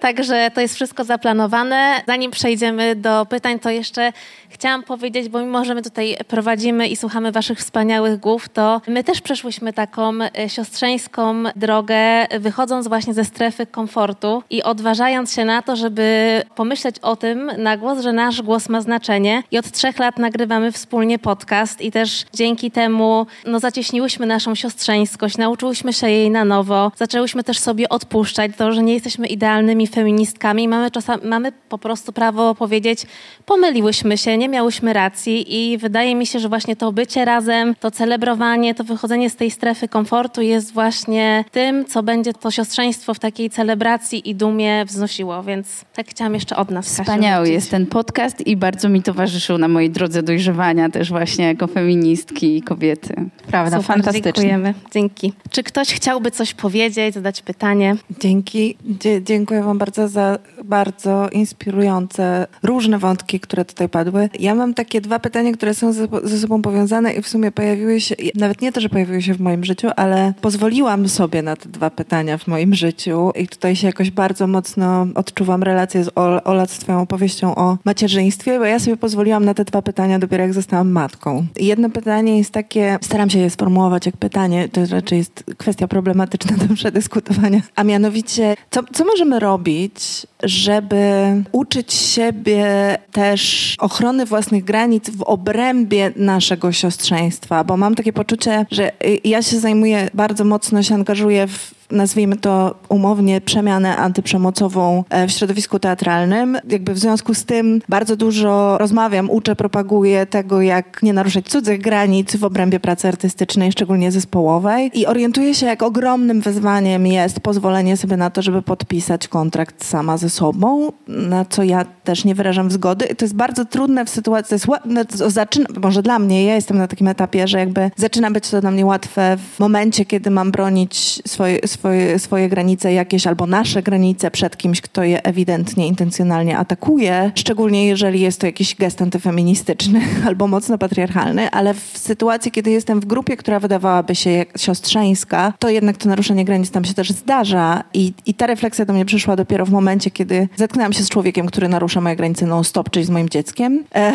Także to jest wszystko zaplanowane. Zanim przejdziemy do pytań, to jeszcze chciałam powiedzieć, bo mimo, że my tutaj prowadzimy i słuchamy waszych wspaniałych głów, to my też przeszłyśmy taką e, siostrzeńską drogę, wychodząc właśnie ze strefy komfortu i odważając się na to, żeby pomyśleć o tym na głos, że nasz głos ma znaczenie. I od trzech lat nagrywamy wspólnie podcast i też dzięki temu no, zacieśniłyśmy naszą siostrzeńskość, nauczyłyśmy się jej na nowo, zaczęłyśmy też sobie odpuszczać to, że nie jesteśmy idealnymi feministkami. Mamy, czasami, mamy po prostu prawo powiedzieć, pomyliłyśmy się, nie miałyśmy racji i wydaje mi się, że właśnie to bycie razem, to celebrowanie, to wychodzenie z tej strefy komfortu jest właśnie tym, co będzie to siostrzeństwo w takiej celebracji i dumie wznosiło, więc tak chciałam jeszcze od nas. Wspaniały jest ten podcast i bardzo mi towarzyszył na mojej drodze dojrzewania też właśnie jako feministki i kobiety. Prawda, Super, fantastycznie. Dziękujemy. Dzięki. Czy ktoś chciałby coś powiedzieć, zadać pytanie? Dzięki. Dzie dziękuję wam bardzo za bardzo inspirujące różne wątki, które tutaj padły. Ja mam takie dwa pytania, które są ze, sobą powiązane i w sumie pojawiły się, nawet nie to, że pojawiły się w moim życiu, ale pozwoliłam sobie na te dwa pytania w moim życiu i tutaj się jakoś bardzo mocno odczuwam relację z Ola z twoją opowieścią o macierzyństwie, bo ja sobie pozwoliłam na te dwa pytania dopiero jak zostałam matką. Jedno pytanie jest takie, staram się je sformułować jak pytanie, to raczej jest kwestia problematyczna do przedyskutowania, a mianowicie, co, co możemy robić, żeby uczyć siebie też ochrony własnych granic w obrębie naszego siostrzeństwa, bo mam takie poczucie, że ja się zajmuję, bardzo mocno się angażuję w nazwijmy to umownie, przemianę antyprzemocową e, w środowisku teatralnym. Jakby w związku z tym bardzo dużo rozmawiam, uczę, propaguję tego, jak nie naruszać cudzych granic w obrębie pracy artystycznej, szczególnie zespołowej. I orientuję się, jak ogromnym wyzwaniem jest pozwolenie sobie na to, żeby podpisać kontrakt sama ze sobą, na co ja też nie wyrażam zgody. I to jest bardzo trudne w sytuacji, no, zaczyna, może dla mnie, ja jestem na takim etapie, że jakby zaczyna być to dla mnie łatwe w momencie, kiedy mam bronić swoje, swoje swoje, swoje granice jakieś albo nasze granice przed kimś, kto je ewidentnie, intencjonalnie atakuje, szczególnie jeżeli jest to jakiś gest antyfeministyczny albo mocno patriarchalny, ale w sytuacji, kiedy jestem w grupie, która wydawałaby się siostrzeńska, to jednak to naruszenie granic tam się też zdarza i, i ta refleksja do mnie przyszła dopiero w momencie, kiedy zetknęłam się z człowiekiem, który narusza moje granice non-stop, czyli z moim dzieckiem. E,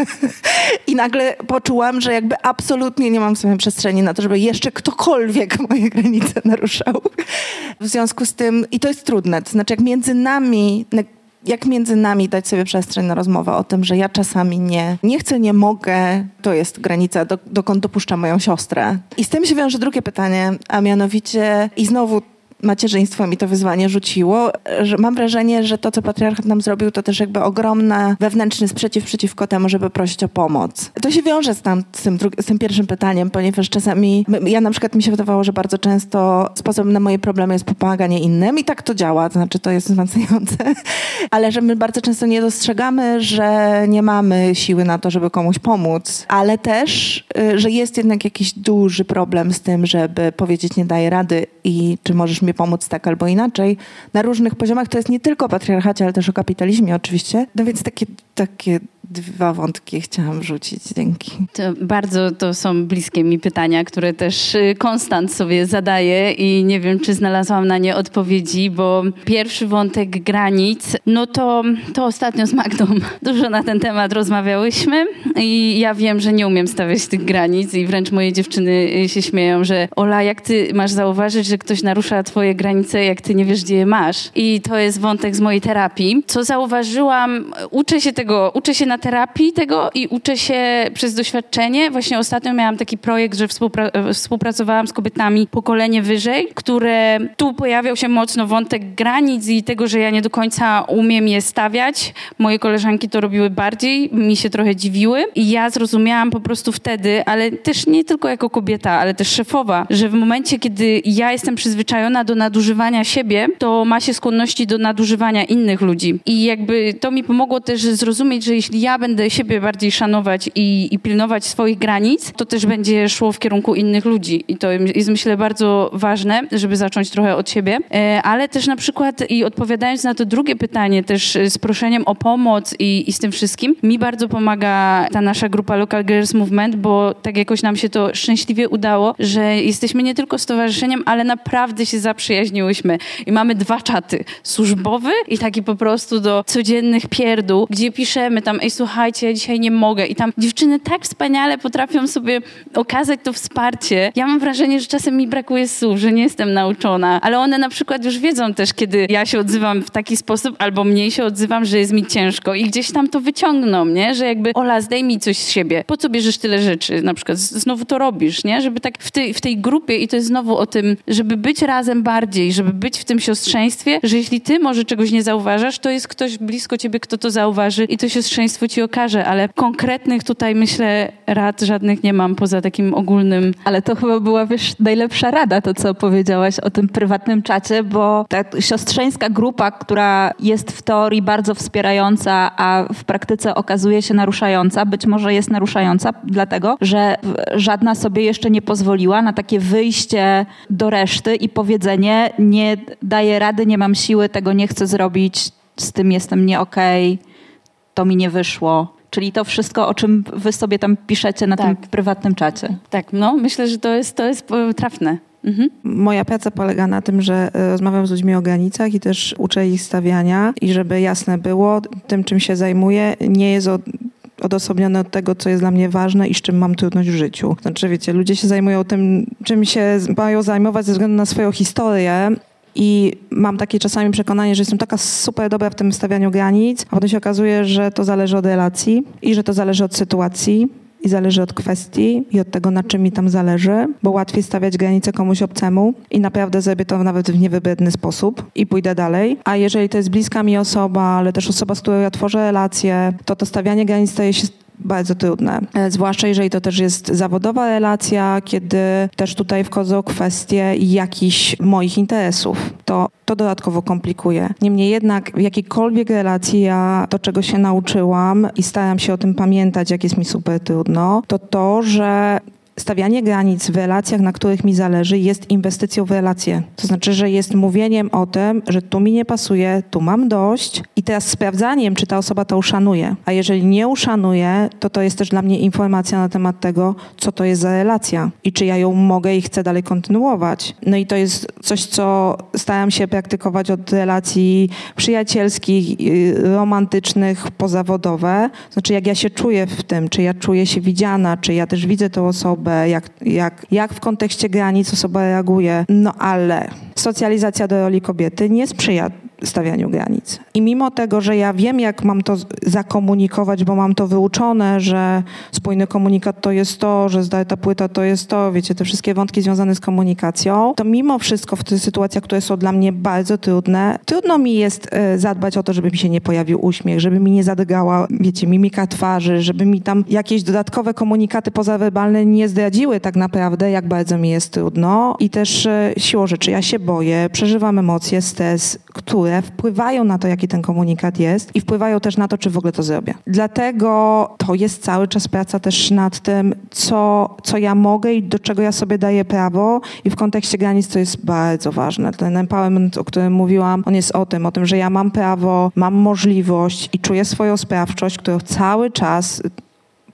I nagle poczułam, że jakby absolutnie nie mam w sobie przestrzeni na to, żeby jeszcze ktokolwiek moje granice naruszał ruszał. W związku z tym, i to jest trudne, to znaczy jak między nami, jak między nami dać sobie przestrzeń na rozmowę o tym, że ja czasami nie, nie chcę, nie mogę, to jest granica, do, dokąd dopuszczam moją siostrę. I z tym się wiąże drugie pytanie, a mianowicie, i znowu macierzyństwo mi to wyzwanie rzuciło, że mam wrażenie, że to, co patriarchat nam zrobił, to też jakby ogromny wewnętrzny sprzeciw przeciwko temu, żeby prosić o pomoc. To się wiąże z, tam, z, tym, z tym pierwszym pytaniem, ponieważ czasami, ja na przykład mi się wydawało, że bardzo często sposobem na moje problemy jest pomaganie innym i tak to działa, to znaczy to jest wzmacniające, ale że my bardzo często nie dostrzegamy, że nie mamy siły na to, żeby komuś pomóc, ale też, y, że jest jednak jakiś duży problem z tym, żeby powiedzieć nie daję rady i czy możesz mi pomóc tak albo inaczej. Na różnych poziomach to jest nie tylko o patriarchacie, ale też o kapitalizmie oczywiście. No więc takie, takie dwa wątki chciałam wrzucić. Dzięki. To bardzo to są bliskie mi pytania, które też y, Konstant sobie zadaje i nie wiem, czy znalazłam na nie odpowiedzi, bo pierwszy wątek granic, no to, to ostatnio z Magdą dużo na ten temat rozmawiałyśmy i ja wiem, że nie umiem stawiać tych granic i wręcz moje dziewczyny y, się śmieją, że Ola, jak ty masz zauważyć, że ktoś narusza twoje granice, jak ty nie wiesz, gdzie je masz? I to jest wątek z mojej terapii. Co zauważyłam, uczę się tego, uczę się na terapii tego i uczę się przez doświadczenie. Właśnie ostatnio miałam taki projekt, że współpra- współpracowałam z kobietami pokolenie wyżej, które tu pojawiał się mocno wątek granic i tego, że ja nie do końca umiem je stawiać. Moje koleżanki to robiły bardziej, mi się trochę dziwiły i ja zrozumiałam po prostu wtedy, ale też nie tylko jako kobieta, ale też szefowa, że w momencie, kiedy ja jestem przyzwyczajona do nadużywania siebie, to ma się skłonności do nadużywania innych ludzi. I jakby to mi pomogło też zrozumieć, że jeśli ja będę siebie bardziej szanować i, i, pilnować swoich granic, to też będzie szło w kierunku innych ludzi. I to jest myślę bardzo ważne, żeby zacząć trochę od siebie. E, ale też na przykład i odpowiadając na to drugie pytanie, też z proszeniem o pomoc i, i z tym wszystkim, mi bardzo pomaga ta nasza grupa Local Girls Movement, bo tak jakoś nam się to szczęśliwie udało, że jesteśmy nie tylko stowarzyszeniem, ale naprawdę się zaprzyjaźniłyśmy. I mamy dwa czaty. Służbowy i taki po prostu do codziennych pierdół, gdzie piszemy tam, ej słuchajcie, ja dzisiaj nie mogę. I tam dziewczyny tak wspaniale potrafią sobie okazać to wsparcie. Ja mam wrażenie, że czasem mi brakuje słów, że nie jestem nauczona, ale one na przykład już wiedzą też, kiedy ja się odzywam w taki sposób, albo mniej się odzywam, że jest mi ciężko i gdzieś tam to wyciągną, nie? Że jakby, Ola, zdejmij coś z siebie. Po co bierzesz tyle rzeczy? Na przykład znowu to robisz, nie? Żeby tak w tej, w tej grupie i to jest znowu o tym, żeby być razem bardziej, żeby być w tym siostrzeństwie, że jeśli ty może czegoś nie zauważasz, to jest ktoś blisko ciebie, kto to zauważy i to siostrzeństwo ci okaże, ale konkretnych tutaj myślę rad żadnych nie mam poza takim ogólnym. Ale to chyba była, wiesz, najlepsza rada, to co powiedziałaś o tym prywatnym czacie, bo ta siostrzeńska grupa, która jest w teorii bardzo wspierająca, a w praktyce okazuje się naruszająca, być może jest naruszająca, dlatego, że żadna sobie jeszcze nie pozwoliła na takie wyjście do reszty i powiedzenie nie daję rady, nie mam siły, tego nie chcę zrobić, z tym jestem nie okej. Okay to mi nie wyszło. Czyli to wszystko, o czym wy sobie tam piszecie na tak. tym prywatnym czacie. Tak, no myślę, że to jest, to jest e, trafne. Mhm. Moja praca polega na tym, że e, rozmawiam z ludźmi o granicach i też uczę ich stawiania i żeby jasne było, tym czym się zajmuję nie jest od, odosobnione od tego, co jest dla mnie ważne i z czym mam trudność w życiu. Znaczy, wiecie, ludzie się zajmują tym, czym się mają zajmować ze względu na swoją historię, i mam takie czasami przekonanie, że jestem taka super dobra w tym stawianiu granic, a potem się okazuje, że to zależy od relacji i że to zależy od sytuacji i zależy od kwestii i od tego, na czym mi tam zależy, bo łatwiej stawiać granice komuś obcemu i naprawdę zrobię to nawet w niewybredny sposób i pójdę dalej. A jeżeli to jest bliska mi osoba, ale też osoba, z którą ja tworzę relacje, to to stawianie granic staje się bardzo trudne. E, zwłaszcza jeżeli to też jest zawodowa relacja, kiedy też tutaj wchodzą kwestie jakichś moich interesów. To, to dodatkowo komplikuje. Niemniej jednak w jakiejkolwiek relacji ja to, czego się nauczyłam i staram się o tym pamiętać, jak jest mi super trudno, to to, że stawianie granic w relacjach, na których mi zależy, jest inwestycją w relacje. To znaczy, że jest mówieniem o tym, że tu mi nie pasuje, tu mam dość i teraz sprawdzaniem, czy ta osoba to uszanuje. A jeżeli nie uszanuje, to to jest też dla mnie informacja na temat tego, co to jest za relacja i czy ja ją mogę i chcę dalej kontynuować. No i to jest coś, co staram się praktykować od relacji przyjacielskich, romantycznych, pozawodowe. Znaczy, jak ja się czuję w tym, czy ja czuję się widziana, czy ja też widzę tę osobę, osobę, jak, jak, jak w kontekście granic osoba reaguje. No ale socjalizacja do roli kobiety nie sprzyja stawianiu granic. I mimo tego, że ja wiem, jak mam to zakomunikować, bo mam to wyuczone, że spójny komunikat to jest to, że zdaje ta płyta to jest to, wiecie, te wszystkie wątki związane z komunikacją, to mimo wszystko w tych sytuacjach, które są dla mnie bardzo trudne, trudno mi jest e, zadbać o to, żeby mi się nie pojawił uśmiech, żeby mi nie zadygała, wiecie, mimika twarzy, żeby mi tam jakieś dodatkowe komunikaty pozawerbalne nie zdradziły tak naprawdę, jak bardzo mi jest trudno. I też e, siłą rzeczy ja się boję, przeżywam emocje, stres, które wpływają na to, jaki ten komunikat jest i wpływają też na to, czy w ogóle to zrobię. Dlatego to jest cały czas praca też nad tym, co, co ja mogę i do czego ja sobie daję prawo i w kontekście granic to jest bardzo ważne. Ten empowerment, o którym mówiłam, on jest o tym, o tym, że ja mam prawo, mam możliwość i czuję swoją sprawczość, którą cały czas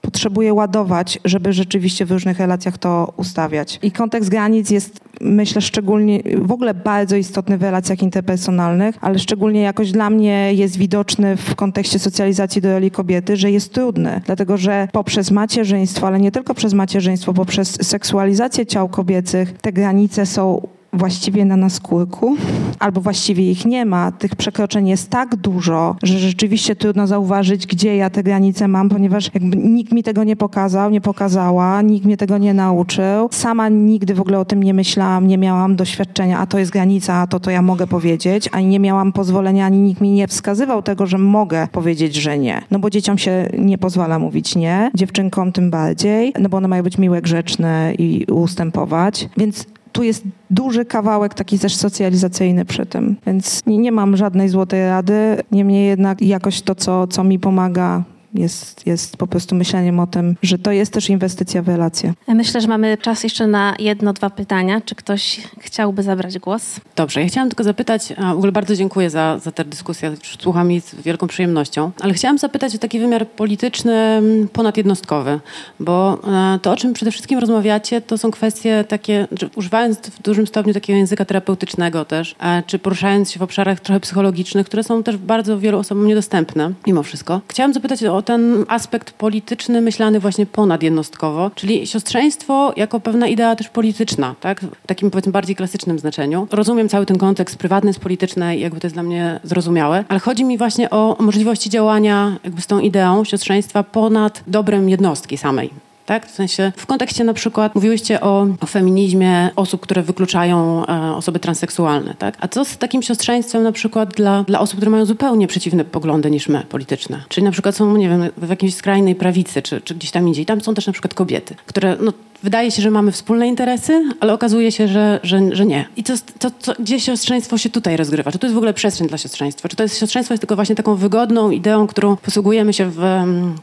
potrzebuję ładować, żeby rzeczywiście w różnych relacjach to ustawiać. I kontekst granic jest, myślę, szczególnie w ogóle bardzo istotny w relacjach interpersonalnych, ale szczególnie jakoś dla mnie jest widoczny w kontekście socjalizacji do roli kobiety, że jest trudny, dlatego że poprzez macierzyństwo, ale nie tylko przez macierzyństwo, poprzez seksualizację ciał kobiecych, te granice są właściwie na naskórku, albo właściwie ich nie ma. Tych przekroczeń jest tak dużo, że rzeczywiście trudno zauważyć, gdzie ja te granice mam, ponieważ jakby nikt mi tego nie pokazał, nie pokazała, nikt mnie tego nie nauczył. Sama nigdy w ogóle o tym nie myślałam, nie miałam doświadczenia, a to jest granica, a to to ja mogę powiedzieć, ani nie miałam pozwolenia, ani nikt mi nie wskazywał tego, że mogę powiedzieć, że nie. No bo dzieciom się nie pozwala mówić nie, dziewczynkom tym bardziej, no bo one mają być miłe, grzeczne i ustępować. Więc tu jest duży kawałek taki też socjalizacyjny przy tym, więc nie, nie mam żadnej złotej rady. Niemniej jednak jakoś to, co, co mi pomaga, jest, jest po prostu myśleniem o tym, że to jest też inwestycja w relacje. Myślę, że mamy czas jeszcze na jedno, dwa pytania. Czy ktoś chciałby zabrać głos? Dobrze, ja chciałam tylko zapytać, a w ogóle bardzo dziękuję za, za tę dyskusję, słucham jej z wielką przyjemnością, ale chciałam zapytać o taki wymiar polityczny, mm, ponadjednostkowy, bo e, to, o czym przede wszystkim rozmawiacie, to są kwestie takie, używając w dużym stopniu takiego języka terapeutycznego też, e, czy poruszając się w obszarach trochę psychologicznych, które są też bardzo wielu osobom niedostępne, mimo wszystko. Chciałam zapytać o ten aspekt polityczny myślany właśnie ponadjednostkowo, czyli siostrzeństwo jako pewna idea też polityczna, tak? W takim powiedzmy bardziej klasycznym znaczeniu. Rozumiem cały ten kontekst prywatny, jest polityczny i jakby to jest dla mnie zrozumiałe, ale chodzi mi właśnie o możliwości działania jakby z tą ideą siostrzeństwa ponad dobrem jednostki samej tak? W sensie w kontekście na przykład mówiłyście o, o feminizmie osób, które wykluczają e, osoby transseksualne, tak? A co z takim siostrzeństwem na przykład dla, dla osób, które mają zupełnie przeciwne poglądy niż my, polityczne? Czyli na przykład są, nie wiem, w jakiejś skrajnej prawicy, czy, czy gdzieś tam indziej. Tam są też na przykład kobiety, które no, wydaje się, że mamy wspólne interesy, ale okazuje się, że, że, że nie. I co, co, co, gdzie siostrzeństwo się tutaj rozgrywa? Czy to jest w ogóle przestrzeń dla siostrzeństwa? Czy to jest siostrzeństwo jest tylko właśnie taką wygodną ideą, którą posługujemy się w,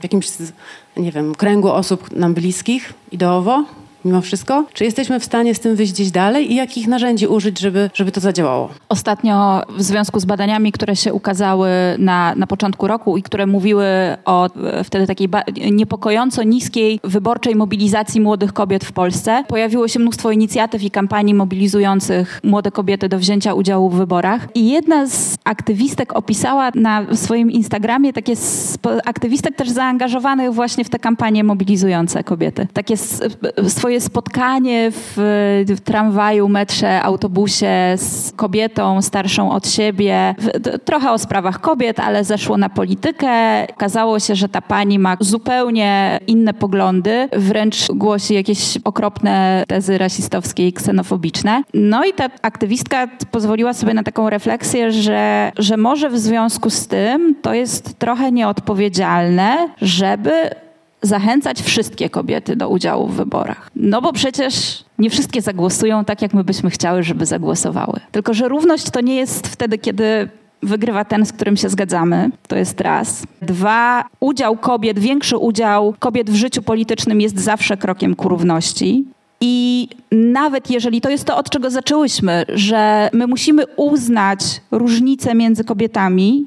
w jakimś, nie wiem, kręgu osób nam bliskich ideowo? Mimo wszystko? Czy jesteśmy w stanie z tym wyjść gdzieś dalej i jakich narzędzi użyć, żeby, żeby to zadziałało? Ostatnio w związku z badaniami, które się ukazały na, na początku roku i które mówiły o e, wtedy takiej niepokojąco niskiej wyborczej mobilizacji młodych kobiet w Polsce, pojawiło się mnóstwo inicjatyw i kampanii mobilizujących młode kobiety do wzięcia udziału w wyborach. I jedna z aktywistek opisała na swoim Instagramie takie aktywistek też zaangażowanych właśnie w te kampanie mobilizujące kobiety. Takie swoje swoje spotkanie w, w tramwaju, metrze, autobusie z kobietą starszą od siebie. Trochę o sprawach kobiet, ale zeszło na politykę. Okazało się, że ta pani ma zupełnie inne poglądy, wręcz głosi jakieś okropne tezy rasistowskie i ksenofobiczne. No i ta aktywistka pozwoliła sobie na taką refleksję, że, że może w związku z tym to jest trochę nieodpowiedzialne, żeby zachęcać wszystkie kobiety do udziału w wyborach. No bo przecież nie wszystkie zagłosują tak, jak my byśmy chciały, żeby zagłosowały. Tylko, że równość to nie jest wtedy, kiedy wygrywa ten, z którym się zgadzamy. To jest raz. Dwa, udział kobiet, większy udział kobiet w życiu politycznym jest zawsze krokiem ku równości. I nawet jeżeli to jest to, od czego zaczęłyśmy, że my musimy uznać różnice między kobietami,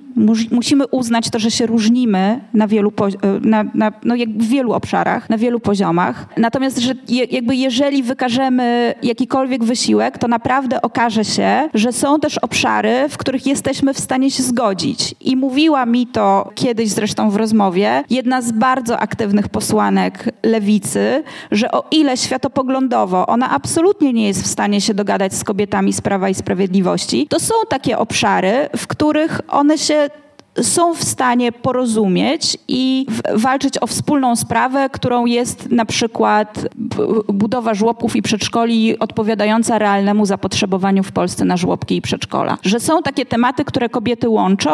musimy uznać to, że się różnimy na wielu, na, na, no jak w wielu obszarach, na wielu poziomach. Natomiast, że jakby jeżeli wykażemy jakikolwiek wysiłek, to naprawdę okaże się, że są też obszary, w których jesteśmy w stanie się zgodzić. I mówiła mi to kiedyś zresztą w rozmowie jedna z bardzo aktywnych posłanek lewicy, że o ile światopogląd poglądowo ona absolutnie nie jest w stanie się dogadać z kobietami z Prawa i Sprawiedliwości, to są takie obszary, w których one się są w stanie porozumieć i walczyć o wspólną sprawę, którą jest na przykład budowa żłobków i przedszkoli odpowiadająca realnemu zapotrzebowaniu w Polsce na żłobki i przedszkola. Że są takie tematy, które kobiety łączą,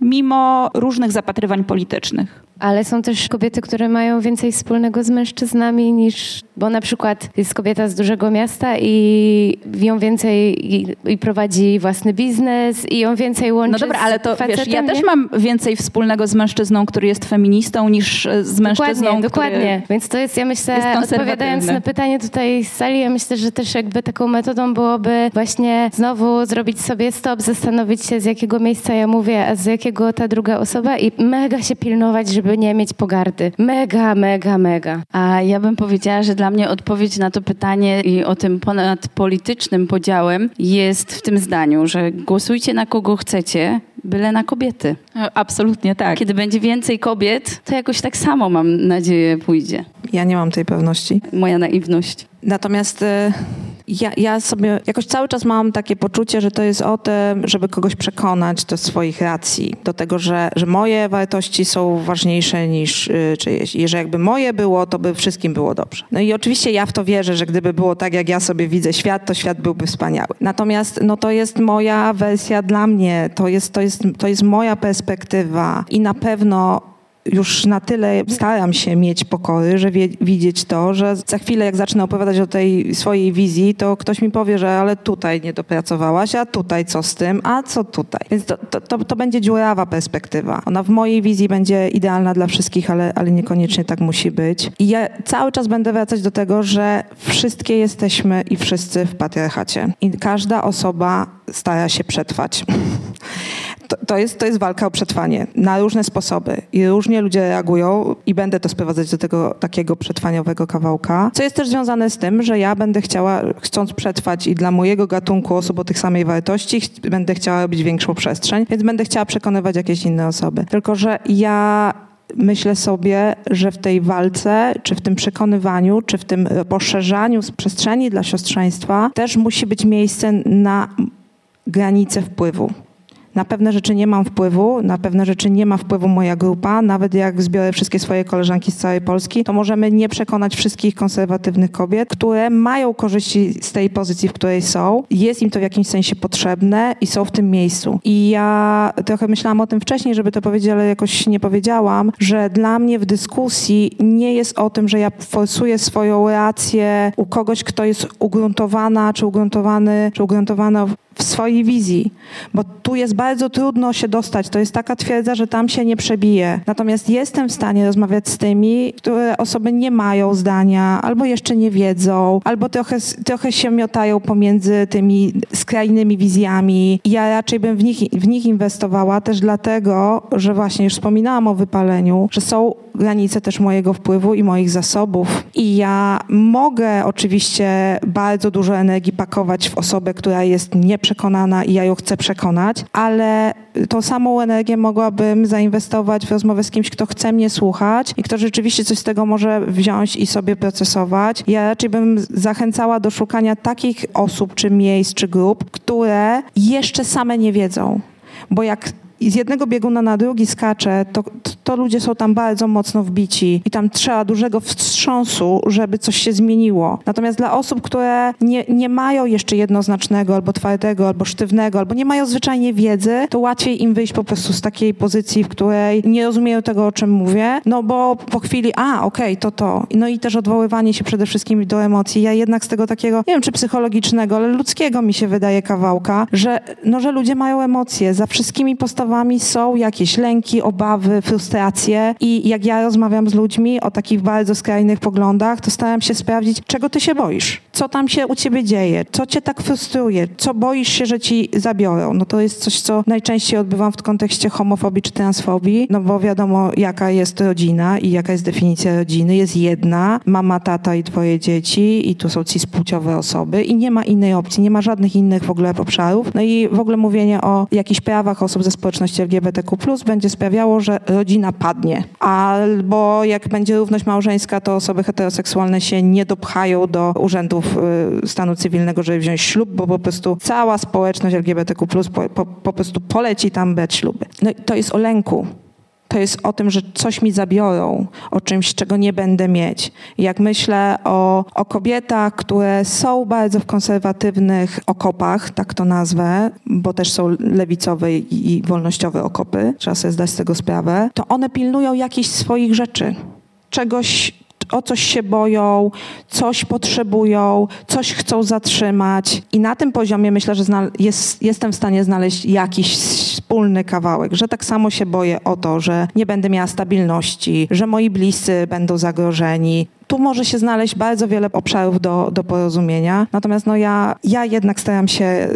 mimo różnych zapatrywań politycznych. Ale są też kobiety, które mają więcej wspólnego z mężczyznami niż, bo na przykład jest kobieta z dużego miasta i ją więcej i, i prowadzi własny biznes i ją więcej łączy No dobra, ale to facetem, wiesz, ja nie? też mam więcej wspólnego z mężczyzną, który jest feministą niż e, z mężczyzną, Dokładnie, dokładnie. Więc to jest, ja myślę, jest odpowiadając na pytanie tutaj z sali, ja myślę, że też jakby taką metodą byłoby właśnie znowu zrobić sobie stop, zastanowić się z jakiego miejsca ja mówię, a z jakiego ta druga osoba i mega się pilnować, żeby nie mieć pogardy. Mega, mega, mega. A ja bym powiedziała, że dla mnie odpowiedź na to pytanie i o tym ponadpolitycznym podziałem jest w tym zdaniu, że głosujcie na kogo chcecie, byle na kobiety. Absolutnie tak. Kiedy będzie więcej kobiet, to jakoś tak samo, mam nadzieję, pójdzie. Ja nie mam tej pewności. Moja naiwność. Natomiast y, ja, ja sobie jakoś cały czas mam takie poczucie, że to jest o tym, żeby kogoś przekonać do swoich racji, do tego, że, że moje wartości są ważniejsze niż y, czyjeś. I że jakby moje było, to by wszystkim było dobrze. No i oczywiście ja w to wierzę, że gdyby było tak, jak ja sobie widzę świat, to świat byłby wspaniały. Natomiast no to jest moja wersja dla mnie, to jest, to jest, to jest moja perspektywa i na pewno już na tyle staram się mieć pokory, że wie, widzieć to, że za chwilę jak zacznę opowiadać o tej swojej wizji, to ktoś mi powie, że ale tutaj nie dopracowałaś, a tutaj co z tym, a co tutaj. Więc to, to, to, to będzie dziurawa perspektywa. Ona w mojej wizji będzie idealna dla wszystkich, ale, ale niekoniecznie tak musi być. I ja cały czas będę wracać do tego, że wszystkie jesteśmy i wszyscy w patriarchacie. I każda osoba stara się przetrwać. To, to, jest, to jest walka o przetrwanie na różne sposoby i różnie ludzie reagują i będę to sprowadzać do tego takiego przetrwaniowego kawałka, co jest też związane z tym, że ja będę chciała, chcąc przetrwać i dla mojego gatunku osób o tych samej wartości, ch będę chciała robić większą przestrzeń, więc będę chciała przekonywać jakieś inne osoby. Tylko, że ja myślę sobie, że w tej walce, czy w tym przekonywaniu, czy w tym poszerzaniu przestrzeni dla siostrzeństwa też musi być miejsce na granice wpływu. Na pewne rzeczy nie mam wpływu, na pewne rzeczy nie ma wpływu moja grupa. Nawet jak zbiorę wszystkie swoje koleżanki z całej Polski, to możemy nie przekonać wszystkich konserwatywnych kobiet, które mają korzyści z tej pozycji, w której są. Jest im to w jakimś sensie potrzebne i są w tym miejscu. I ja trochę myślałam o tym wcześniej, żeby to powiedzieć, ale jakoś nie powiedziałam, że dla mnie w dyskusji nie jest o tym, że ja forsuję swoją rację u kogoś, kto jest ugruntowana, czy ugruntowany, czy ugruntowana w swojej wizji, bo tu jest bardzo trudno się dostać. To jest taka twierdza, że tam się nie przebije. Natomiast jestem w stanie rozmawiać z tymi, które osoby nie mają zdania, albo jeszcze nie wiedzą, albo trochę, trochę się miotają pomiędzy tymi skrajnymi wizjami. Ja raczej bym w nich, w nich inwestowała też dlatego, że właśnie już wspominałam o wypaleniu, że są granice też mojego wpływu i moich zasobów. I ja mogę oczywiście bardzo dużo energii pakować w osobę, która jest nieprzekonana i ja ją chcę przekonać, ale tą samą energię mogłabym zainwestować w rozmowę z kimś, kto chce mnie słuchać i kto rzeczywiście coś z tego może wziąć i sobie procesować. Ja raczej bym zachęcała do szukania takich osób, czy miejsc, czy grup, które jeszcze same nie wiedzą. Bo jak z jednego bieguna na drugi skacze, to, to ludzie są tam bardzo mocno wbici i tam trzeba dużego wstrząsu, żeby coś się zmieniło. Natomiast dla osób, które nie, nie mają jeszcze jednoznacznego, albo twardego, albo sztywnego, albo nie mają zwyczajnie wiedzy, to łatwiej im wyjść po prostu z takiej pozycji, w której nie rozumieją tego, o czym mówię, no bo po chwili, a okej, okay, to to. No i też odwoływanie się przede wszystkim do emocji. Ja jednak z tego takiego, nie wiem czy psychologicznego, ale ludzkiego mi się wydaje kawałka, że, no, że ludzie mają emocje. Za wszystkimi postawami są jakieś lęki, obawy, frustracje i jak ja rozmawiam z ludźmi o takich bardzo skrajnych poglądach, to staram się sprawdzić, czego ty się boisz, co tam się u ciebie dzieje, co cię tak frustruje, co boisz się, że ci zabiorą. No to jest coś, co najczęściej odbywam w kontekście homofobii czy transfobii, no bo wiadomo, jaka jest rodzina i jaka jest definicja rodziny. Jest jedna, mama, tata i twoje dzieci i tu są cispłciowe osoby i nie ma innej opcji, nie ma żadnych innych w ogóle obszarów. No i w ogóle mówienie o jakichś prawach osób ze społeczeństwa społeczności LGBTQ+, będzie sprawiało, że rodzina padnie. Albo jak będzie równość małżeńska, to osoby heteroseksualne się nie dopchają do urzędów y, stanu cywilnego, żeby wziąć ślub, bo po prostu cała społeczność LGBTQ+, po, po, po prostu poleci tam brać śluby. No i to jest o lęku to jest o tym, że coś mi zabiorą, o czymś, czego nie będę mieć. Jak myślę o, o kobietach, które są bardzo w konserwatywnych okopach, tak to nazwę, bo też są lewicowe i, wolnościowe okopy, trzeba sobie zdać z tego sprawę, to one pilnują jakichś swoich rzeczy. Czegoś, o coś się boją, coś potrzebują, coś chcą zatrzymać. I na tym poziomie myślę, że jest, jestem w stanie znaleźć jakiś wspólny kawałek, że tak samo się boję o to, że nie będę miała stabilności, że moi bliscy będą zagrożeni, tu może się znaleźć bardzo wiele obszarów do, do porozumienia. Natomiast no ja, ja jednak staram się e,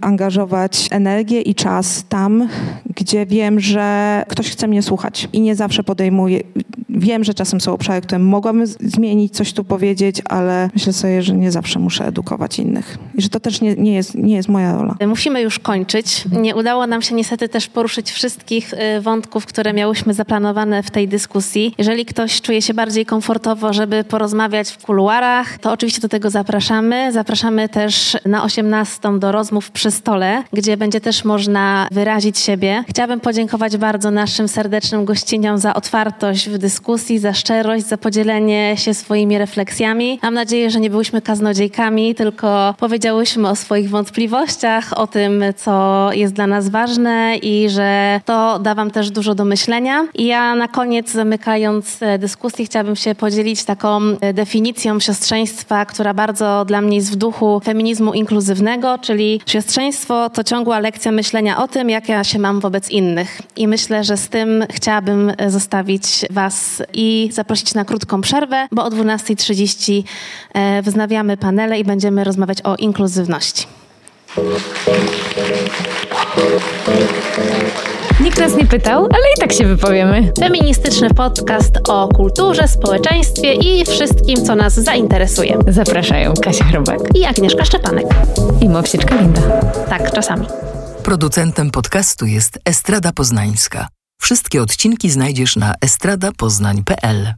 angażować energię i czas tam, gdzie wiem, że ktoś chce mnie słuchać i nie zawsze podejmuję. Wiem, że czasem są obszary, które mogłabym zmienić, coś tu powiedzieć, ale myślę sobie, że nie zawsze muszę edukować innych i że to też nie, nie, jest, nie jest moja rola. Musimy już kończyć. Nie udało nam się niestety też poruszyć wszystkich e, wątków, które miałyśmy zaplanowane w tej dyskusji. Jeżeli ktoś czuje się bardziej komfortowo, żeby żeby porozmawiać w kuluarach, to oczywiście do tego zapraszamy. Zapraszamy też na 18 do rozmów przy stole, gdzie będzie też można wyrazić siebie. Chciałabym podziękować bardzo naszym serdecznym gościniom za otwartość w dyskusji, za szczerość, za podzielenie się swoimi refleksjami. Mam nadzieję, że nie byłyśmy kaznodziejkami, tylko powiedziałyśmy o swoich wątpliwościach, o tym, co jest dla nas ważne i że to da Wam też dużo do myślenia. I ja na koniec, zamykając dyskusję, chciałabym się podzielić taką taką e, definicją siostrzeństwa, która bardzo dla mnie jest w duchu feminizmu inkluzywnego, czyli siostrzeństwo to ciągła lekcja myślenia o tym, jak ja się mam wobec innych. I myślę, że z tym chciałabym e, zostawić Was i zaprosić na krótką przerwę, bo o 12.30 e, wznawiamy panele i będziemy rozmawiać o inkluzywności. Nikt nas nie pytał, ale i tak się wypowiemy. Feministyczny podcast o kulturze, społeczeństwie i wszystkim, co nas zainteresuje. Zapraszają Kasia Chrobak i Agnieszka Szczepanek. I Mowsieczka Linda. Tak, czasami. Producentem podcastu jest Estrada Poznańska. Wszystkie odcinki znajdziesz na estradapoznań.pl.